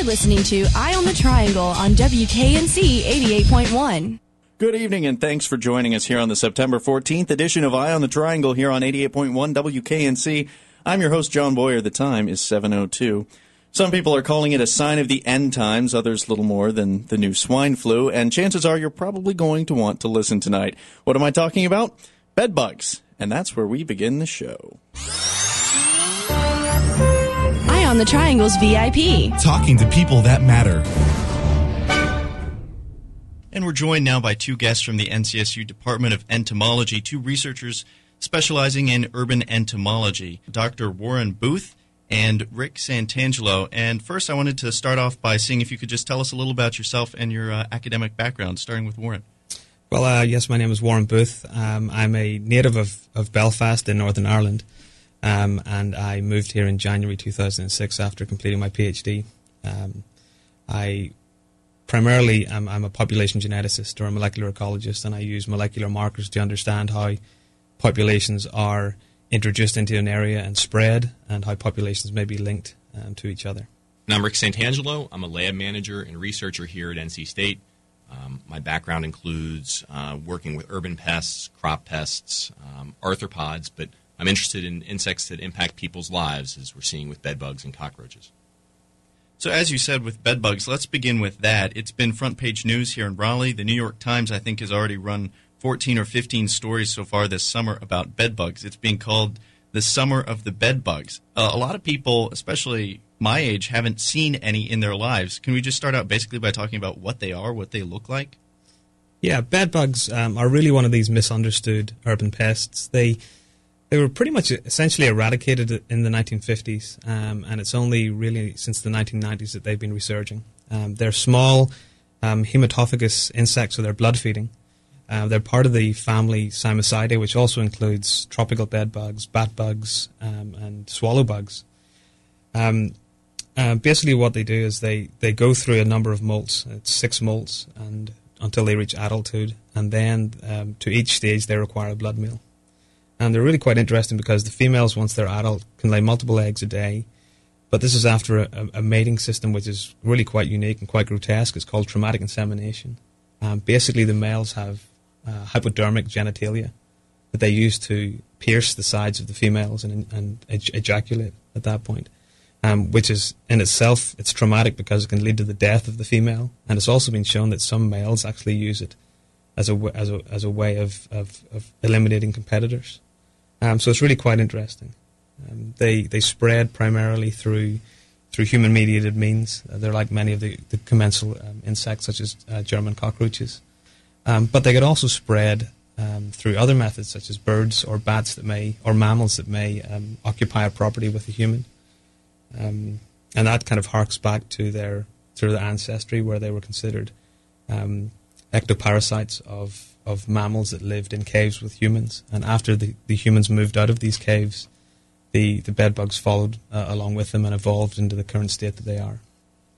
You're listening to Eye on the Triangle on WKNC 88.1. Good evening, and thanks for joining us here on the September 14th edition of Eye on the Triangle here on 88.1 WKNC. I'm your host, John Boyer. The time is 7.02. Some people are calling it a sign of the end times, others little more than the new swine flu, and chances are you're probably going to want to listen tonight. What am I talking about? Bed bugs. And that's where we begin the show. Eye on the Triangle's VIP. Talking to people that matter. And we're joined now by two guests from the NCSU Department of Entomology, two researchers specializing in urban entomology, Dr. Warren Booth and Rick Santangelo. And first, I wanted to start off by seeing if you could just tell us a little about yourself and your uh, academic background, starting with Warren. Well, uh, yes, my name is Warren Booth. Um, I'm a native of, of Belfast in Northern Ireland, um, and I moved here in January 2006 after completing my PhD. Um, I primarily am I'm a population geneticist or a molecular ecologist, and I use molecular markers to understand how populations are introduced into an area and spread, and how populations may be linked um, to each other. And I'm Rick Santangelo. I'm a lab manager and researcher here at NC State. Um, my background includes uh, working with urban pests, crop pests, um, arthropods, but I'm interested in insects that impact people's lives, as we're seeing with bedbugs and cockroaches. So, as you said with bedbugs, let's begin with that. It's been front page news here in Raleigh. The New York Times, I think, has already run 14 or 15 stories so far this summer about bedbugs. It's being called the summer of the bedbugs. Uh, a lot of people, especially my age, haven't seen any in their lives. Can we just start out basically by talking about what they are, what they look like? Yeah, bedbugs um, are really one of these misunderstood urban pests. They they were pretty much essentially eradicated in the 1950s, um, and it's only really since the 1990s that they've been resurging. Um, they're small um, hematophagous insects, so they're blood feeding. Uh, they're part of the family Cimicidae, which also includes tropical bedbugs, batbugs, um, and swallow bugs. Um, uh, basically, what they do is they, they go through a number of molts. It's six molts, and until they reach adulthood, and then um, to each stage they require a blood meal. And they're really quite interesting because the females, once they're adult, can lay multiple eggs a day. But this is after a, a mating system which is really quite unique and quite grotesque. It's called traumatic insemination. Um, basically, the males have uh, hypodermic genitalia that they use to pierce the sides of the females and, and ejaculate at that point, um, which is in itself it's traumatic because it can lead to the death of the female, and it's also been shown that some males actually use it as a as a as a way of of, of eliminating competitors. Um, so it's really quite interesting. Um, they they spread primarily through through human mediated means. Uh, they're like many of the, the commensal um, insects, such as uh, German cockroaches. Um, but they could also spread um, through other methods, such as birds or bats that may, or mammals that may um, occupy a property with a human. Um, and that kind of harks back to their to their ancestry, where they were considered ectoparasites of of mammals that lived in caves with humans. And after the, the humans moved out of these caves, the the bed bugs followed uh, along with them and evolved into the current state that they are.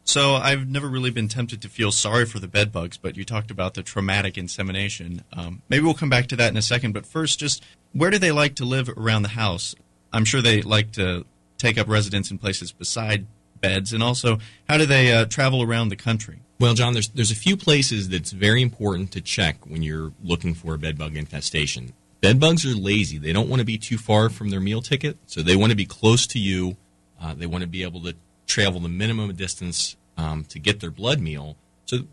So I've never really been tempted to feel sorry for the bed bugs, but you talked about the traumatic insemination. Um, maybe we'll come back to that in a second. But first, just where do they like to live around the house? I'm sure they like to take up residence in places beside beds, and also how do they uh, travel around the country? Well, John, there's there's a few places that's very important to check when you're looking for a bed bug infestation. Bed bugs are lazy; they don't want to be too far from their meal ticket, so they want to be close to you. Uh, they want to be able to travel the minimum distance um, to get their blood meal. So,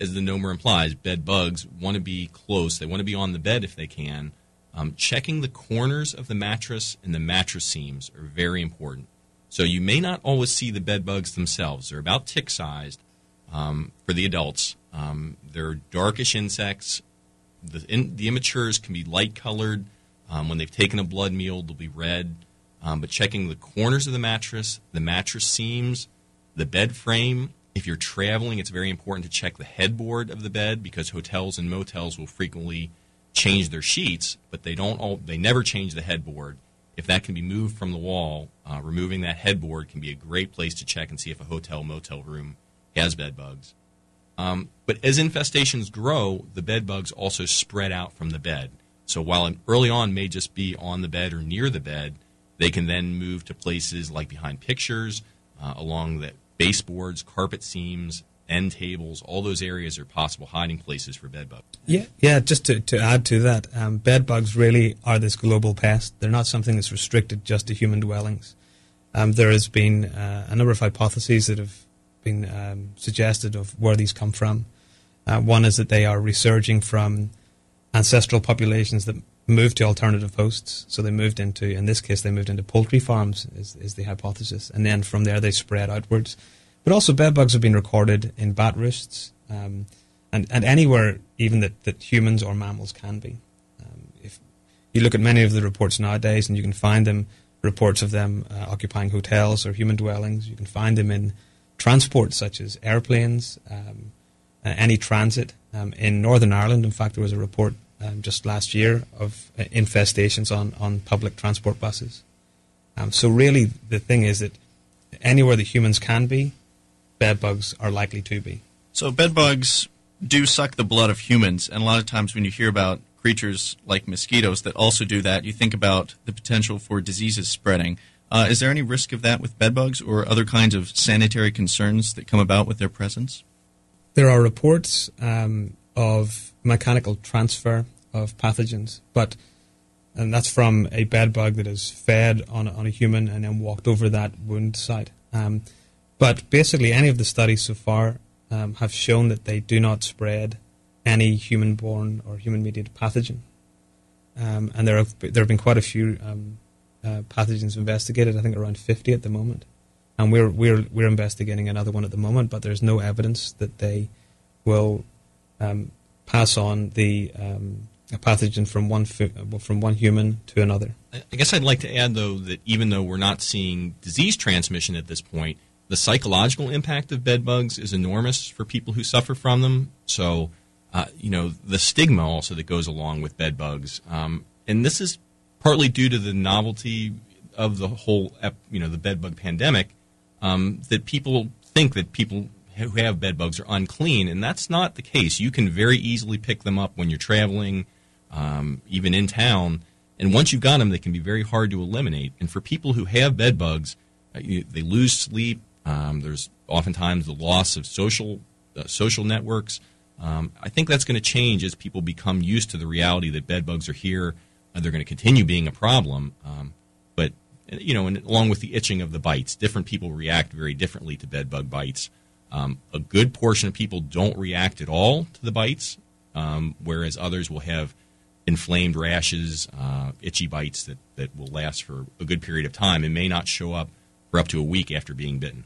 as the nomer implies, bed bugs want to be close. They want to be on the bed if they can. Um, checking the corners of the mattress and the mattress seams are very important. So you may not always see the bed bugs themselves. They're about tick sized um, for the adults. Um, they're darkish insects. The, in, the immatures can be light colored. Um, when they've taken a blood meal, they'll be red. Um, but checking the corners of the mattress, the mattress seams, the bed frame. If you're traveling, it's very important to check the headboard of the bed because hotels and motels will frequently change their sheets, but they don't all, they never change the headboard. If that can be moved from the wall, uh, removing that headboard can be a great place to check and see if a hotel motel room has bed bugs. Um, but as infestations grow, the bed bugs also spread out from the bed. So while early on may just be on the bed or near the bed, they can then move to places like behind pictures, uh, along the baseboards, carpet seams, end tables, all those areas are possible hiding places for bed bugs. Yeah, yeah. Just to, to add to that, um, bed bugs really are this global pest. They're not something that's restricted just to human dwellings. Um, there has been uh, a number of hypotheses that have been um, suggested of where these come from. Uh, one is that they are resurging from ancestral populations that moved to alternative hosts. So they moved into, in this case, they moved into poultry farms, is, is the hypothesis. And then from there they spread outwards. But also bedbugs have been recorded in bat roosts um, and, and anywhere even that, that humans or mammals can be. Um, if you look at many of the reports nowadays and you can find them, reports of them uh, occupying hotels or human dwellings, you can find them in transport such as airplanes, um, any transit. Um, in Northern Ireland, in fact, there was a report um, just last year of uh, infestations on, on public transport buses. Um, so really, the thing is that anywhere that humans can be, bed bugs are likely to be. So bed bugs do suck the blood of humans, and a lot of times when you hear about creatures like mosquitoes that also do that, you think about the potential for diseases spreading. Uh, is there any risk of that with bed bugs or other kinds of sanitary concerns that come about with their presence? There are reports um, of mechanical transfer of pathogens, but and that's from a bed bug that is fed on on a human and then walked over that wound site. Um, but basically, any of the studies so far um, have shown that they do not spread any human-borne or human-mediated pathogen. Um, and there have there have been quite a few um, uh, pathogens investigated. I think around fifty at the moment, and we're we're we're investigating another one at the moment. But there's no evidence that they will um, pass on the um, a pathogen from one from one human to another. I guess I'd like to add though that even though we're not seeing disease transmission at this point, the psychological impact of bed bugs is enormous for people who suffer from them. So, uh, you know, the stigma also that goes along with bed bugs, um, and this is partly due to the novelty of the whole, you know, the bed bug pandemic. Um, that people think that people who have bedbugs are unclean, and that's not the case. You can very easily pick them up when you're traveling, um, even in town. And once you've got them, they can be very hard to eliminate. And for people who have bedbugs, uh, they lose sleep, um, there's oftentimes the loss of social uh, social networks. Um, I think that's going to change as people become used to the reality that bedbugs are here. And they're going to continue being a problem. Um, but you know, and along with the itching of the bites, different people react very differently to bed bug bites. Um, a good portion of people don't react at all to the bites, um, whereas others will have inflamed rashes, uh, itchy bites that, that will last for a good period of time and may not show up for up to a week after being bitten.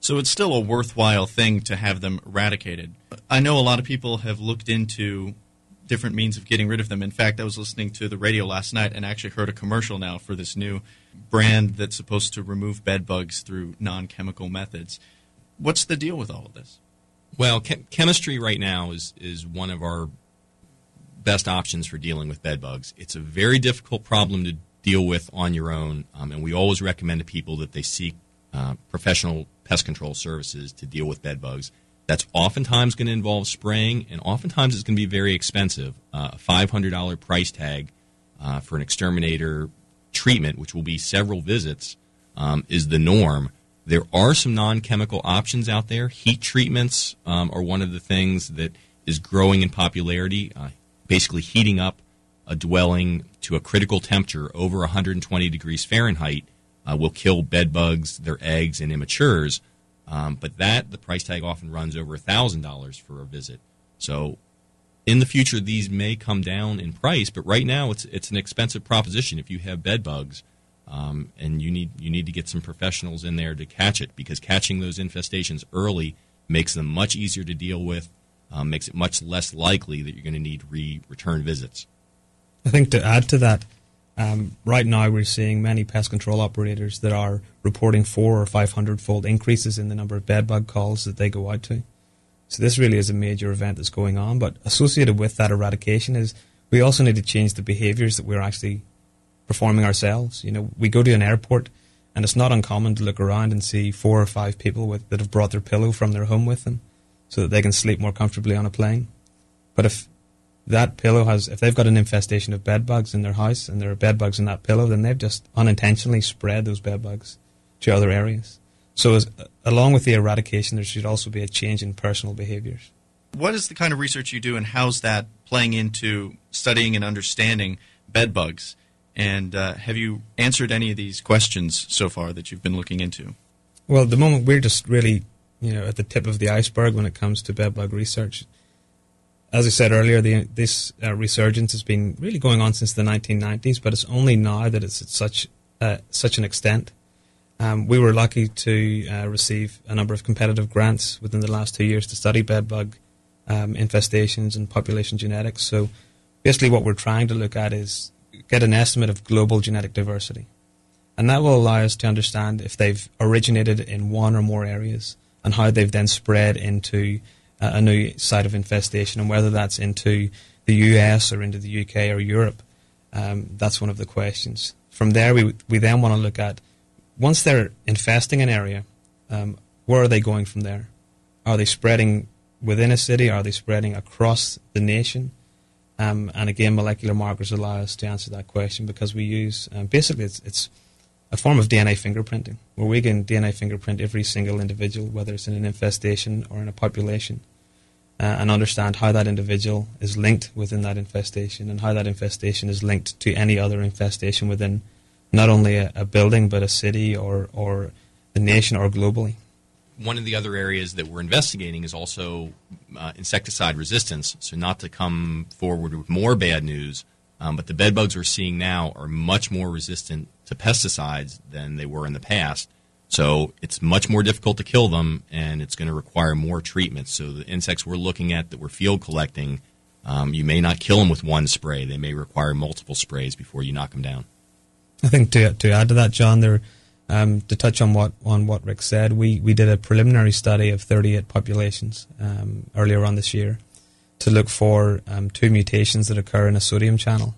So it's still a worthwhile thing to have them eradicated. I know a lot of people have looked into different means of getting rid of them. In fact, I was listening to the radio last night and actually heard a commercial now for this new brand that's supposed to remove bed bugs through non chemical methods. What's the deal with all of this? Well, chemistry right now is, is one of our best options for dealing with bed bugs. It's a very difficult problem to deal with on your own, um, and we always recommend to people that they seek uh, professional pest control services to deal with bed bugs. That's oftentimes going to involve spraying, and oftentimes it's going to be very expensive. Uh, a $500 price tag uh, for an exterminator treatment, which will be several visits, um, is the norm. There are some non chemical options out there. Heat treatments um, are one of the things that is growing in popularity. Uh, basically, heating up a dwelling to a critical temperature over 120 degrees Fahrenheit uh, will kill bed bugs, their eggs, and immatures. Um, but that the price tag often runs over thousand dollars for a visit. So in the future, these may come down in price, but right now it's it's an expensive proposition if you have bed bugs, um, and you need you need to get some professionals in there to catch it because catching those infestations early makes them much easier to deal with, um, makes it much less likely that you're going to need re return visits. I think to add to that, um, right now, we're seeing many pest control operators that are reporting four or five hundred fold increases in the number of bedbug calls that they go out to. So this really is a major event that's going on. But associated with that eradication is we also need to change the behaviours that we're actually performing ourselves. You know, we go to an airport, and it's not uncommon to look around and see four or five people with, that have brought their pillow from their home with them, so that they can sleep more comfortably on a plane. But if that pillow has, if they've got an infestation of bed bugs in their house and there are bed bugs in that pillow, then they've just unintentionally spread those bed bugs to other areas. So, as, along with the eradication, there should also be a change in personal behaviors. What is the kind of research you do, and how's that playing into studying and understanding bed bugs? And uh, have you answered any of these questions so far that you've been looking into? Well, at the moment, we're just really, you know, at the tip of the iceberg when it comes to bed bug research. As I said earlier, the, this uh, resurgence has been really going on since the 1990s, but it's only now that it's at such uh, such an extent. Um, we were lucky to uh, receive a number of competitive grants within the last two years to study bedbug um, infestations and population genetics. So basically, what we're trying to look at is get an estimate of global genetic diversity. And that will allow us to understand if they've originated in one or more areas and how they've then spread into a new site of infestation and whether that's into the US or into the UK or Europe. Um, that's one of the questions. From there, we, we then want to look at once they're infesting an area, um, where are they going from there? Are they spreading within a city? Are they spreading across the nation? Um, and again, molecular markers allow us to answer that question because we use um, basically it's, it's, a form of DNA fingerprinting where we can DNA fingerprint every single individual, whether it's in an infestation or in a population, uh, and understand how that individual is linked within that infestation and how that infestation is linked to any other infestation within not only a, a building but a city or, or the nation or globally. One of the other areas that we're investigating is also uh, insecticide resistance. So, not to come forward with more bad news, um, but the bed bugs we're seeing now are much more resistant to pesticides than they were in the past. So, it's much more difficult to kill them, and it's going to require more treatments. So, the insects we're looking at that we're field collecting, um, you may not kill them with one spray. They may require multiple sprays before you knock them down. I think to to add to that, John, there um, to touch on what on what Rick said, we, we did a preliminary study of 38 populations um, earlier on this year to look for um, two mutations that occur in a sodium channel,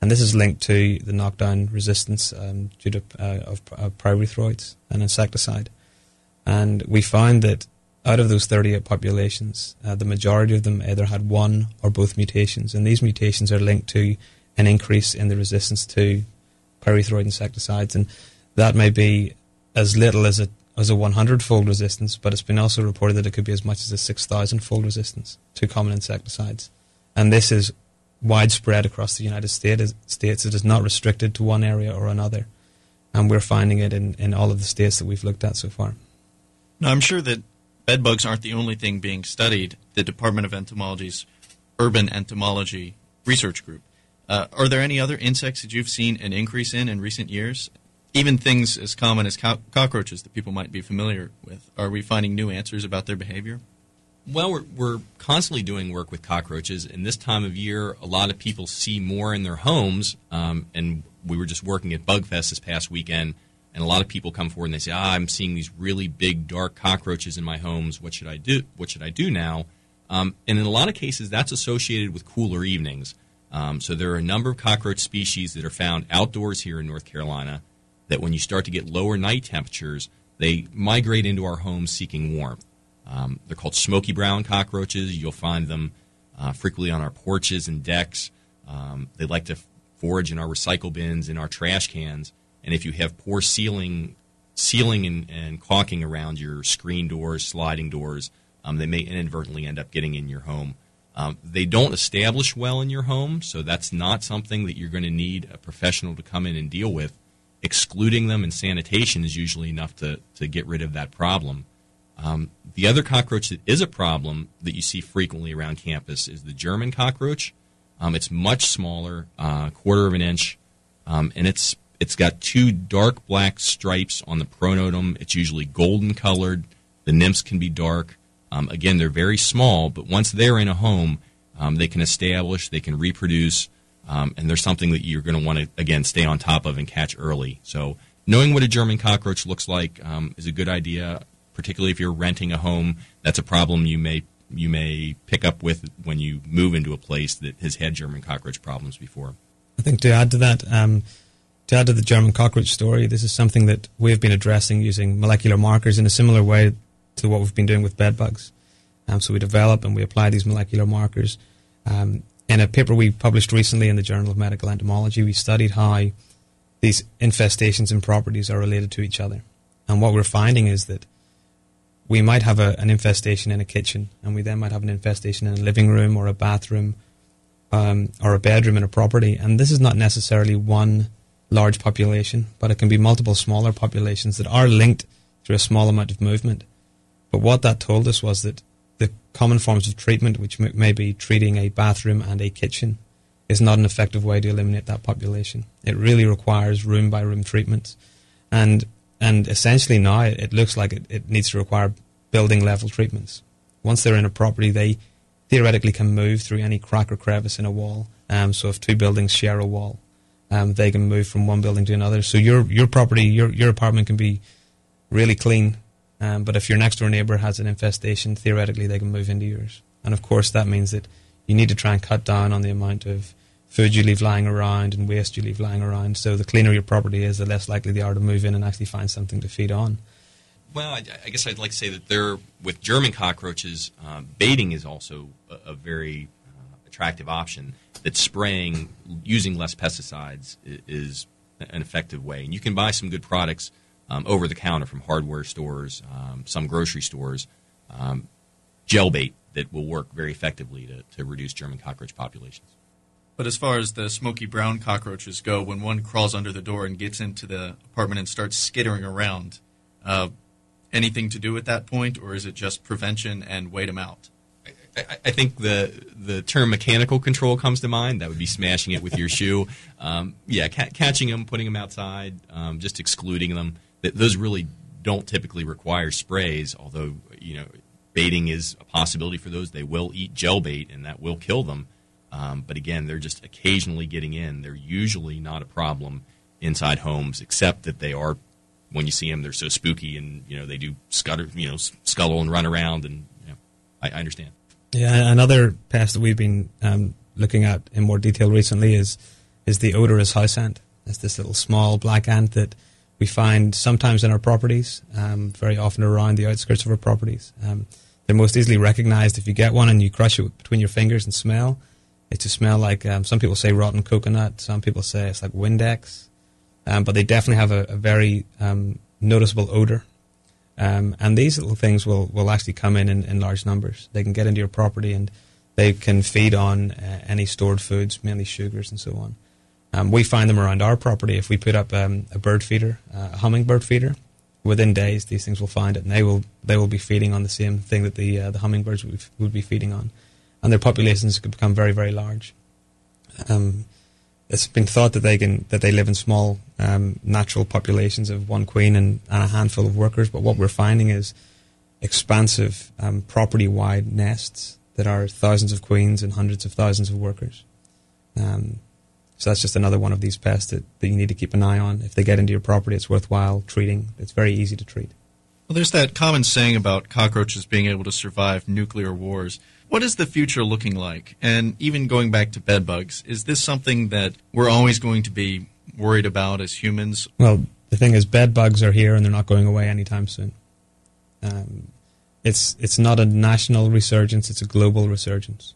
and this is linked to the knockdown resistance um, due to uh, of, of pyrethroids and insecticide. And we found that out of those 38 populations, uh, the majority of them either had one or both mutations, and these mutations are linked to an increase in the resistance to pyrethroid insecticides, and that may be as little as a as a 100 fold resistance, but it's been also reported that it could be as much as a 6,000 fold resistance to common insecticides. And this is widespread across the United States. It is not restricted to one area or another. And we're finding it in, in all of the states that we've looked at so far. Now, I'm sure that bedbugs aren't the only thing being studied. The Department of Entomology's Urban Entomology Research Group uh, are there any other insects that you've seen an increase in in recent years? Even things as common as co- cockroaches that people might be familiar with. Are we finding new answers about their behavior? Well, we're, we're constantly doing work with cockroaches, and this time of year, a lot of people see more in their homes. Um, and we were just working at Bugfest this past weekend, and a lot of people come forward and they say, "Ah, I'm seeing these really big, dark cockroaches in my homes. What should I do? What should I do now?" Um, and in a lot of cases, that's associated with cooler evenings. Um, so there are a number of cockroach species that are found outdoors here in North Carolina that when you start to get lower night temperatures, they migrate into our homes seeking warmth. Um, they're called smoky brown cockroaches. You'll find them uh, frequently on our porches and decks. Um, they like to forage in our recycle bins, in our trash cans. And if you have poor sealing, sealing and, and caulking around your screen doors, sliding doors, um, they may inadvertently end up getting in your home. Um, they don't establish well in your home, so that's not something that you're going to need a professional to come in and deal with. Excluding them and sanitation is usually enough to, to get rid of that problem. Um, the other cockroach that is a problem that you see frequently around campus is the German cockroach. Um, it's much smaller, uh, quarter of an inch, um, and it's it's got two dark black stripes on the pronotum. It's usually golden colored. The nymphs can be dark. Um, again, they're very small, but once they're in a home, um, they can establish, they can reproduce, um, and there's something that you're going to want to again stay on top of and catch early. So knowing what a German cockroach looks like um, is a good idea, particularly if you're renting a home. That's a problem you may you may pick up with when you move into a place that has had German cockroach problems before. I think to add to that, um, to add to the German cockroach story, this is something that we have been addressing using molecular markers in a similar way to what we've been doing with bed bugs. Um, so we develop and we apply these molecular markers. Um, in a paper we published recently in the Journal of Medical Entomology, we studied how these infestations and properties are related to each other. And what we're finding is that we might have a, an infestation in a kitchen, and we then might have an infestation in a living room or a bathroom um, or a bedroom in a property. And this is not necessarily one large population, but it can be multiple smaller populations that are linked through a small amount of movement. But what that told us was that the common forms of treatment, which m- may be treating a bathroom and a kitchen, is not an effective way to eliminate that population. It really requires room by room treatments. And and essentially now it, it looks like it, it needs to require building level treatments. Once they're in a property, they theoretically can move through any crack or crevice in a wall. Um, so if two buildings share a wall, um, they can move from one building to another. So your your property, your your apartment can be really clean, um, but if your next door neighbour has an infestation, theoretically they can move into yours. And of course, that means that you need to try and cut down on the amount of food you leave lying around and waste you leave lying around. So the cleaner your property is, the less likely they are to move in and actually find something to feed on. Well, I, I guess I'd like to say that there, with German cockroaches, um, baiting is also a, a very uh, attractive option. That spraying using less pesticides is an effective way, and you can buy some good products um, over the counter from hardware stores, um, some grocery stores, um, gel bait that will work very effectively to, to reduce German cockroach populations. But as far as the smoky brown cockroaches go, when one crawls under the door and gets into the apartment and starts skittering around, uh, anything to do at that point, or is it just prevention and wait them out? I, I, think the the term mechanical control comes to mind. That would be smashing it with your shoe. Um, yeah, ca- catching them, putting them outside, um, just excluding them. Th- those really don't typically require sprays. Although you know, baiting is a possibility for those. They will eat gel bait, and that will kill them. Um, but again, they're just occasionally getting in. They're usually not a problem inside homes, except that they are. When you see them, they're so spooky, and you know they do scutter, you know, scuttle and run around, and you know, I, I understand. Yeah, another pest that we've been um, looking at in more detail recently is is the odorous house ant. It's this little small black ant that we find sometimes in our properties, um, very often around the outskirts of our properties. Um, they're most easily recognized if you get one and you crush it between your fingers and smell. It's a smell like um, some people say rotten coconut, some people say it's like Windex, um, but they definitely have a, a very um, noticeable odor. Um, and these little things will, will actually come in, in in large numbers. They can get into your property and they can feed on uh, any stored foods, mainly sugars and so on. Um, we find them around our property if we put up um, a bird feeder, uh, a hummingbird feeder. Within days, these things will find it, and they will they will be feeding on the same thing that the uh, the hummingbirds would, would be feeding on and their populations could become very, very large. Um, it's been thought that they can that they live in small um, natural populations of one queen and, and, a handful of workers. But what we're finding is expansive um, property-wide nests that are thousands of queens and hundreds of thousands of workers. Um, so that's just another one of these pests that, that you need to keep an eye on. If they get into your property, it's worthwhile treating. It's very easy to treat. Well, there's that common saying about cockroaches being able to survive nuclear wars. What is the future looking like? And even going back to bed bugs, is this something that we're always going to be worried about as humans? Well, the thing is, bed bugs are here and they're not going away anytime soon. Um, it's it's not a national resurgence; it's a global resurgence,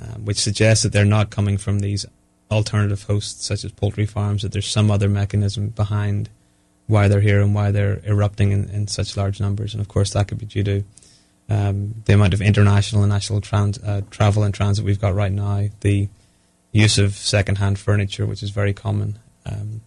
um, which suggests that they're not coming from these alternative hosts such as poultry farms. That there's some other mechanism behind why they're here and why they're erupting in, in such large numbers. And of course, that could be due to um, the amount of international and national trans- uh, travel and transit we've got right now, the use of second-hand furniture, which is very common, um,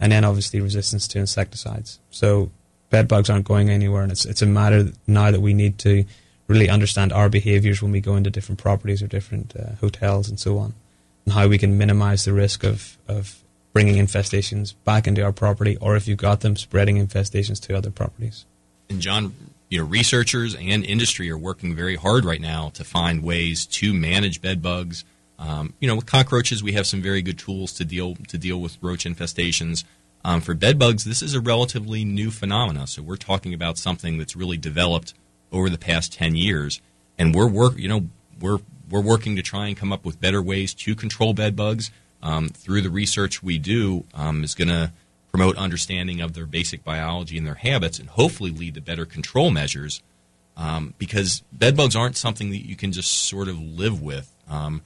and then obviously resistance to insecticides. So bed bugs aren't going anywhere, and it's it's a matter now that we need to really understand our behaviours when we go into different properties or different uh, hotels and so on, and how we can minimise the risk of of bringing infestations back into our property, or if you've got them, spreading infestations to other properties. And John, you know, researchers and industry are working very hard right now to find ways to manage bed bugs. Um, you know, with cockroaches, we have some very good tools to deal to deal with roach infestations. Um, for bed bugs, this is a relatively new phenomena. So we're talking about something that's really developed over the past ten years, and we're work. You know, we're we're working to try and come up with better ways to control bed bugs. Um, through the research we do, um, is going to promote understanding of their basic biology and their habits, and hopefully lead to better control measures. Um, because bed bugs aren't something that you can just sort of live with. Um,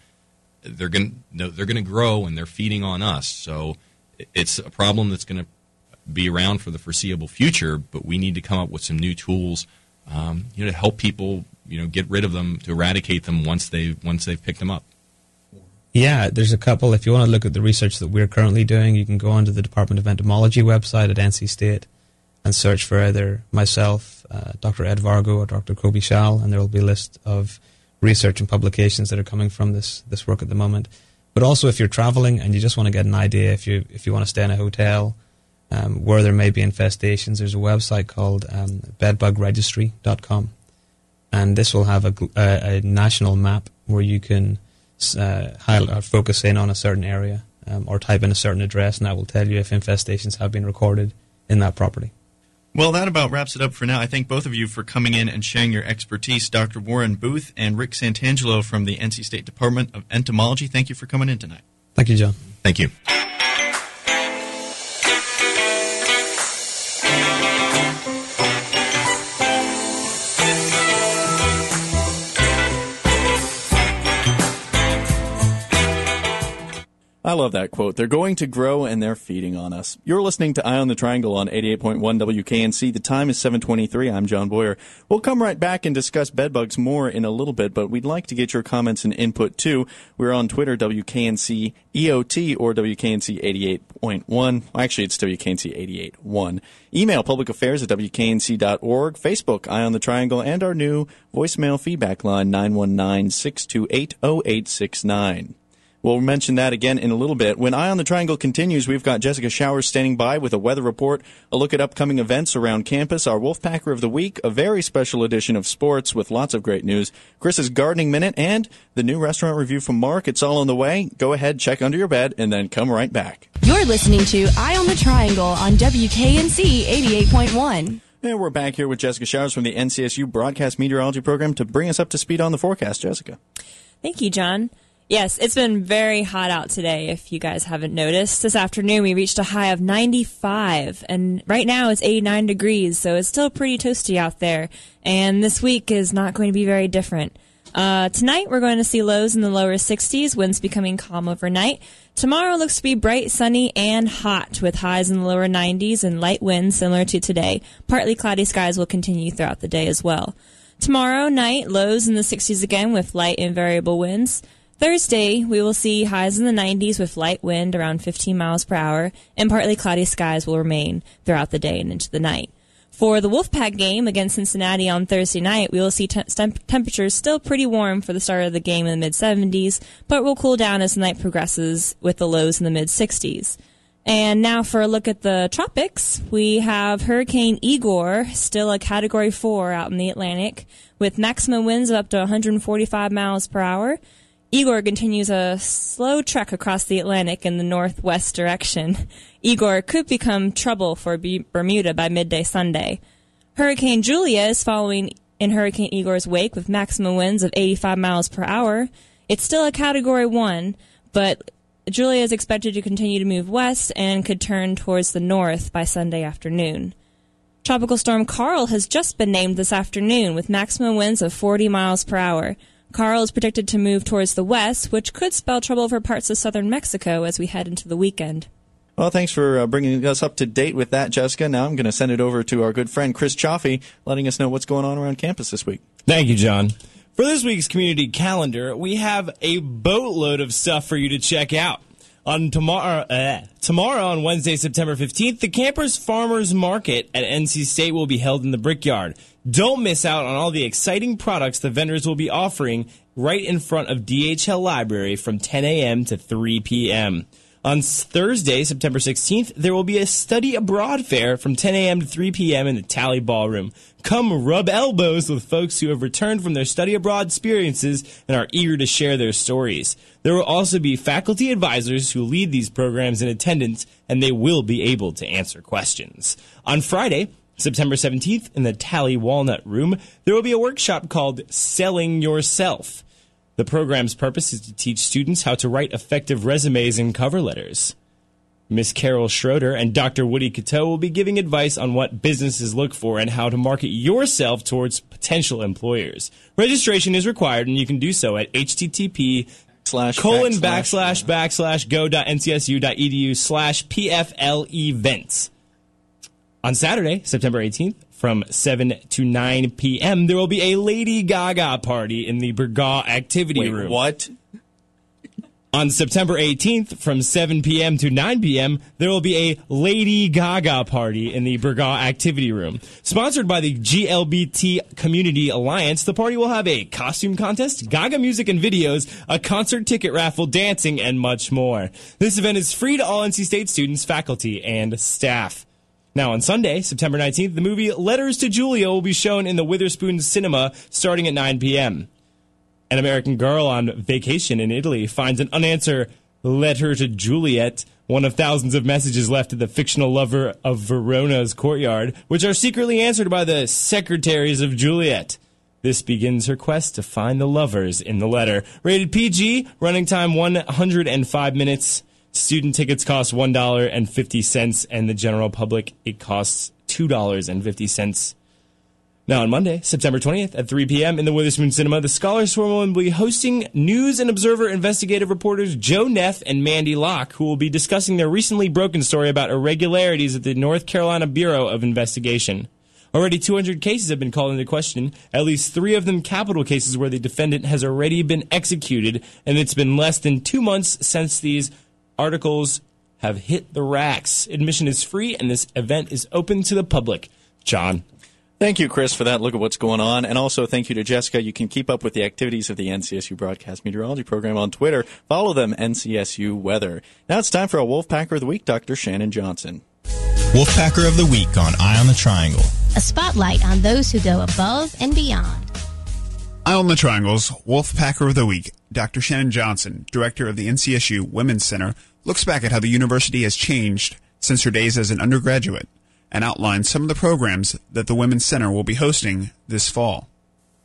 they're going they're going to grow and they're feeding on us. So it's a problem that's going to be around for the foreseeable future, but we need to come up with some new tools, um, you know, to help people, you know, get rid of them, to eradicate them once they once they've picked them up. Yeah, there's a couple. If you want to look at the research that we're currently doing, you can go onto the Department of Entomology website at NC State and search for either myself, uh, Dr. Ed Vargo, or Dr. Coby Schal, and there will be a list of research and publications that are coming from this this work at the moment. But also, if you're traveling and you just want to get an idea, if you if you want to stay in a hotel um, where there may be infestations, there's a website called um, bedbugregistry.com, and this will have a, a, a national map where you can uh, highlight, uh, focus in on a certain area um, or type in a certain address, and that will tell you if infestations have been recorded in that property. Well, that about wraps it up for now. I thank both of you for coming in and sharing your expertise. Dr. Warren Booth and Rick Santangelo from the NC State Department of Entomology, thank you for coming in tonight. Thank you, John. Thank you. I love that quote. They're going to grow and they're feeding on us. You're listening to Eye on the Triangle on 88.1 WKNC. The time is 723. I'm John Boyer. We'll come right back and discuss bedbugs more in a little bit, but we'd like to get your comments and input too. We're on Twitter, WKNC EOT or WKNC 88.1. Actually, it's WKNC 88.1. Email public affairs at WKNC.org. Facebook, Eye on the Triangle, and our new voicemail feedback line, 919 628 0869. We'll mention that again in a little bit. When Eye on the Triangle continues, we've got Jessica Showers standing by with a weather report, a look at upcoming events around campus, our Wolfpacker of the Week, a very special edition of sports with lots of great news, Chris's Gardening Minute, and the new restaurant review from Mark. It's all on the way. Go ahead, check under your bed, and then come right back. You're listening to Eye on the Triangle on WKNC 88.1. And we're back here with Jessica Showers from the NCSU Broadcast Meteorology Program to bring us up to speed on the forecast. Jessica. Thank you, John. Yes, it's been very hot out today, if you guys haven't noticed. This afternoon we reached a high of 95, and right now it's 89 degrees, so it's still pretty toasty out there. And this week is not going to be very different. Uh, tonight we're going to see lows in the lower 60s, winds becoming calm overnight. Tomorrow looks to be bright, sunny, and hot, with highs in the lower 90s and light winds similar to today. Partly cloudy skies will continue throughout the day as well. Tomorrow night, lows in the 60s again with light and variable winds. Thursday, we will see highs in the 90s with light wind around 15 miles per hour, and partly cloudy skies will remain throughout the day and into the night. For the Wolfpack game against Cincinnati on Thursday night, we will see temp- temperatures still pretty warm for the start of the game in the mid 70s, but will cool down as the night progresses with the lows in the mid 60s. And now for a look at the tropics, we have Hurricane Igor, still a Category 4 out in the Atlantic, with maximum winds of up to 145 miles per hour. Igor continues a slow trek across the Atlantic in the northwest direction. Igor could become trouble for B- Bermuda by midday Sunday. Hurricane Julia is following in Hurricane Igor's wake with maximum winds of 85 miles per hour. It's still a Category 1, but Julia is expected to continue to move west and could turn towards the north by Sunday afternoon. Tropical Storm Karl has just been named this afternoon with maximum winds of 40 miles per hour. Karl is predicted to move towards the west, which could spell trouble for parts of southern Mexico as we head into the weekend. Well, thanks for uh, bringing us up to date with that, Jessica. Now I'm going to send it over to our good friend Chris Chaffee, letting us know what's going on around campus this week. Thank you, John. For this week's community calendar, we have a boatload of stuff for you to check out. On tomorrow, uh, tomorrow on Wednesday, September 15th, the Campers Farmers Market at NC State will be held in the Brickyard. Don't miss out on all the exciting products the vendors will be offering right in front of D.H. Hill Library from 10 a.m. to 3 p.m. On Thursday, September 16th, there will be a study abroad fair from 10 a.m. to 3 p.m. in the Talley Ballroom. Come rub elbows with folks who have returned from their study abroad experiences and are eager to share their stories. There will also be faculty advisors who lead these programs in attendance, and they will be able to answer questions. On Friday, September 17th, in the Talley Walnut Room, there will be a workshop called Selling Yourself. The program's purpose is to teach students how to write effective resumes and cover letters. Miss Carol Schroeder and Dr. Woody Cateau will be giving advice on what businesses look for and how to market yourself towards potential employers. Registration is required, and you can do so at http Slash colon backslash, backslash backslash go.ncsu.edu slash pfl events. On Saturday, September 18th, from 7 to 9 p.m., there will be a Lady Gaga party in the Burgaw Activity Wait, Room. what? On September 18th, from 7 p.m. to 9 p.m., there will be a Lady Gaga party in the Burgaw Activity Room. Sponsored by the GLBT Community Alliance, the party will have a costume contest, Gaga music and videos, a concert ticket raffle, dancing, and much more. This event is free to all NC State students, faculty, and staff. Now, on Sunday, September 19th, the movie Letters to Juliet will be shown in the Witherspoon Cinema starting at 9 p.m. An American girl on vacation in Italy finds an unanswered letter to Juliet, one of thousands of messages left to the fictional lover of Verona's courtyard, which are secretly answered by the secretaries of Juliet. This begins her quest to find the lovers in the letter. Rated PG, running time 105 minutes. Student tickets cost $1.50, and the general public, it costs $2.50. Now, on Monday, September 20th at 3 p.m. in the Witherspoon Cinema, the Scholars Forum will be hosting News and Observer investigative reporters Joe Neff and Mandy Locke, who will be discussing their recently broken story about irregularities at the North Carolina Bureau of Investigation. Already 200 cases have been called into question, at least three of them capital cases where the defendant has already been executed, and it's been less than two months since these articles have hit the racks. Admission is free, and this event is open to the public. John. Thank you, Chris, for that look at what's going on. And also thank you to Jessica. You can keep up with the activities of the NCSU Broadcast Meteorology Program on Twitter. Follow them, NCSU Weather. Now it's time for a Wolfpacker of the Week, Dr. Shannon Johnson. Wolfpacker of the Week on Eye on the Triangle. A spotlight on those who go above and beyond. Eye on the Triangles, Wolfpacker of the Week, Dr. Shannon Johnson, director of the NCSU Women's Center, looks back at how the university has changed since her days as an undergraduate and outlines some of the programs that the Women's Center will be hosting this fall.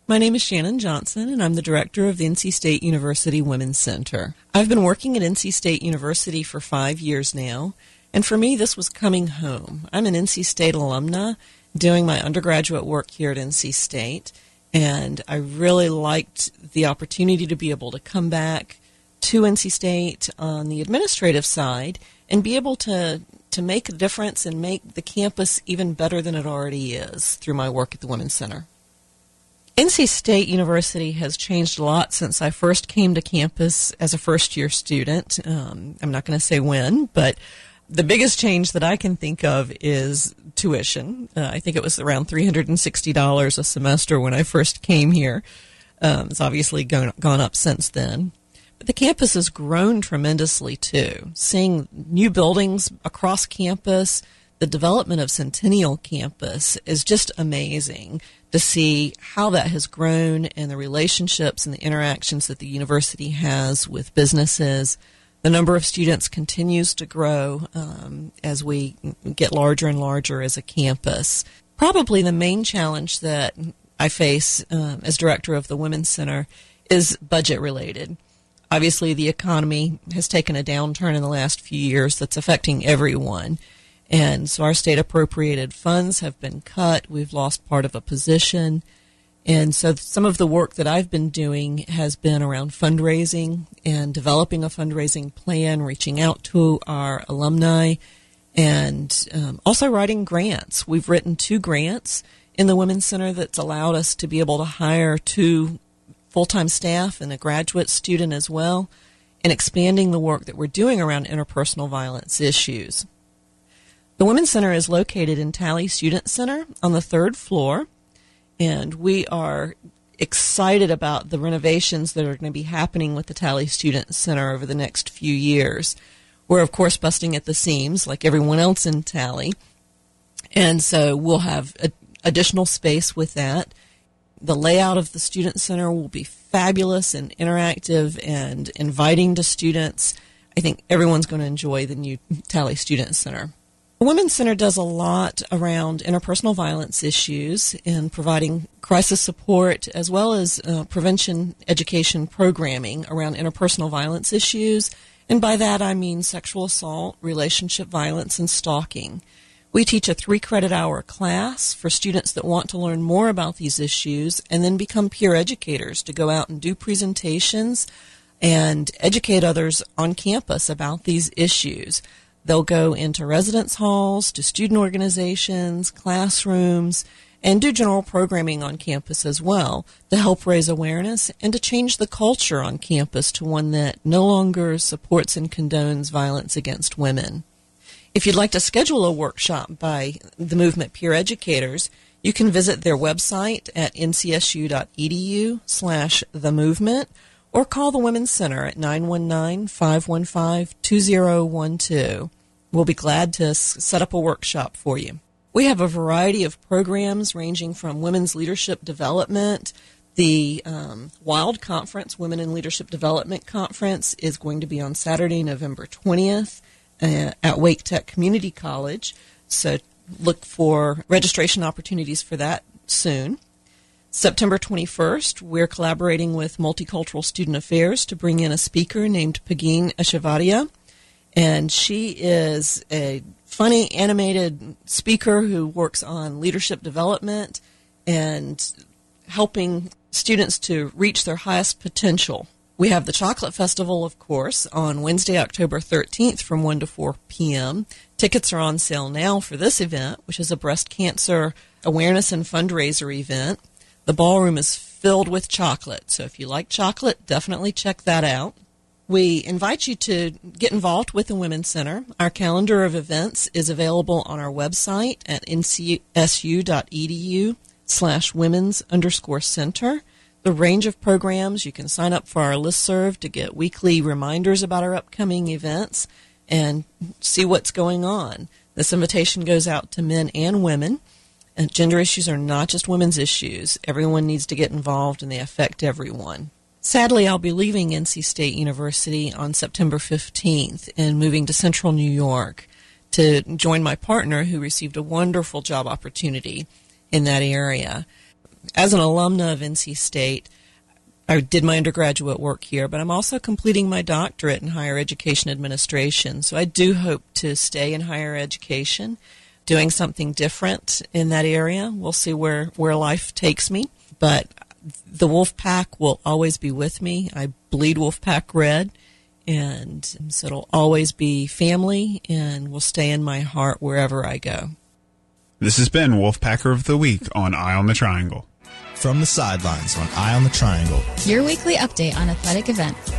My name is Shannon Johnson, and I'm the director of the NC State University Women's Center. I've been working at NC State University for five years now, and for me, this was coming home. I'm an NC State alumna doing my undergraduate work here at NC State, and I really liked the opportunity to be able to come back to NC State on the administrative side and be able to to make a difference and make the campus even better than it already is through my work at the Women's Center. NC State University has changed a lot since I first came to campus as a first year student. Um, I'm not going to say when, but the biggest change that I can think of is tuition. Uh, I think it was around $360 a semester when I first came here. Um, it's obviously gone, gone up since then. The campus has grown tremendously too. Seeing new buildings across campus, the development of Centennial Campus is just amazing to see how that has grown and the relationships and the interactions that the university has with businesses. The number of students continues to grow um, as we get larger and larger as a campus. Probably the main challenge that I face um, as director of the Women's Center is budget related. Obviously, the economy has taken a downturn in the last few years that's affecting everyone. And so our state appropriated funds have been cut. We've lost part of a position. And so some of the work that I've been doing has been around fundraising and developing a fundraising plan, reaching out to our alumni, and um, also writing grants. We've written two grants in the Women's Center that's allowed us to be able to hire two full time staff and a graduate student as well, and expanding the work that we're doing around interpersonal violence issues. The Women's Center is located in Talley Student Center on the third floor, and we are excited about the renovations that are going to be happening with the Talley Student Center over the next few years. We're, of course, busting at the seams like everyone else in Talley, and so we'll have additional space with that. The layout of the Student Center will be fabulous and interactive and inviting to students. I think everyone's going to enjoy the new Talley Student Center. The Women's Center does a lot around interpersonal violence issues and providing crisis support as well as uh, prevention education programming around interpersonal violence issues. And by that I mean sexual assault, relationship violence, and stalking. We teach a three credit hour class for students that want to learn more about these issues and then become peer educators to go out and do presentations and educate others on campus about these issues. They'll go into residence halls, to student organizations, classrooms, and do general programming on campus as well to help raise awareness and to change the culture on campus to one that no longer supports and condones violence against women. If you'd like to schedule a workshop by the movement peer educators, you can visit their website at ncsu.edu slash the movement or call the Women's Center at 919-515-2012. We'll be glad to set up a workshop for you. We have a variety of programs ranging from women's leadership development. The um, WILD Conference, Women in Leadership Development Conference, is going to be on Saturday, November 20th uh, at Wake Tech Community College. So look for registration opportunities for that soon. September 21st, we're collaborating with Multicultural Student Affairs to bring in a speaker named Pegine Echevarria. And she is a funny animated speaker who works on leadership development and helping students to reach their highest potential. We have the Chocolate Festival, of course, on Wednesday, October 13th from 1 to 4 p.m. Tickets are on sale now for this event, which is a breast cancer awareness and fundraiser event. The ballroom is filled with chocolate, so if you like chocolate, definitely check that out. We invite you to get involved with the Women's Center. Our calendar of events is available on our website at ncsu.edu slash women's underscore center. The range of programs, you can sign up for our listserv to get weekly reminders about our upcoming events and see what's going on. This invitation goes out to men and women. And gender issues are not just women's issues. Everyone needs to get involved and they affect everyone. Sadly, I'll be leaving NC State University on September 15th and moving to central New York to join my partner who received a wonderful job opportunity in that area. As an alumna of NC State, I did my undergraduate work here, but I'm also completing my doctorate in higher education administration. So I do hope to stay in higher education, doing something different in that area. We'll see where, where life takes me. But the wolf pack will always be with me. I bleed wolf pack red, and so it'll always be family and will stay in my heart wherever I go. This has been Wolfpacker of the Week on Eye on the Triangle. From the sidelines on Eye on the Triangle. Your weekly update on athletic events.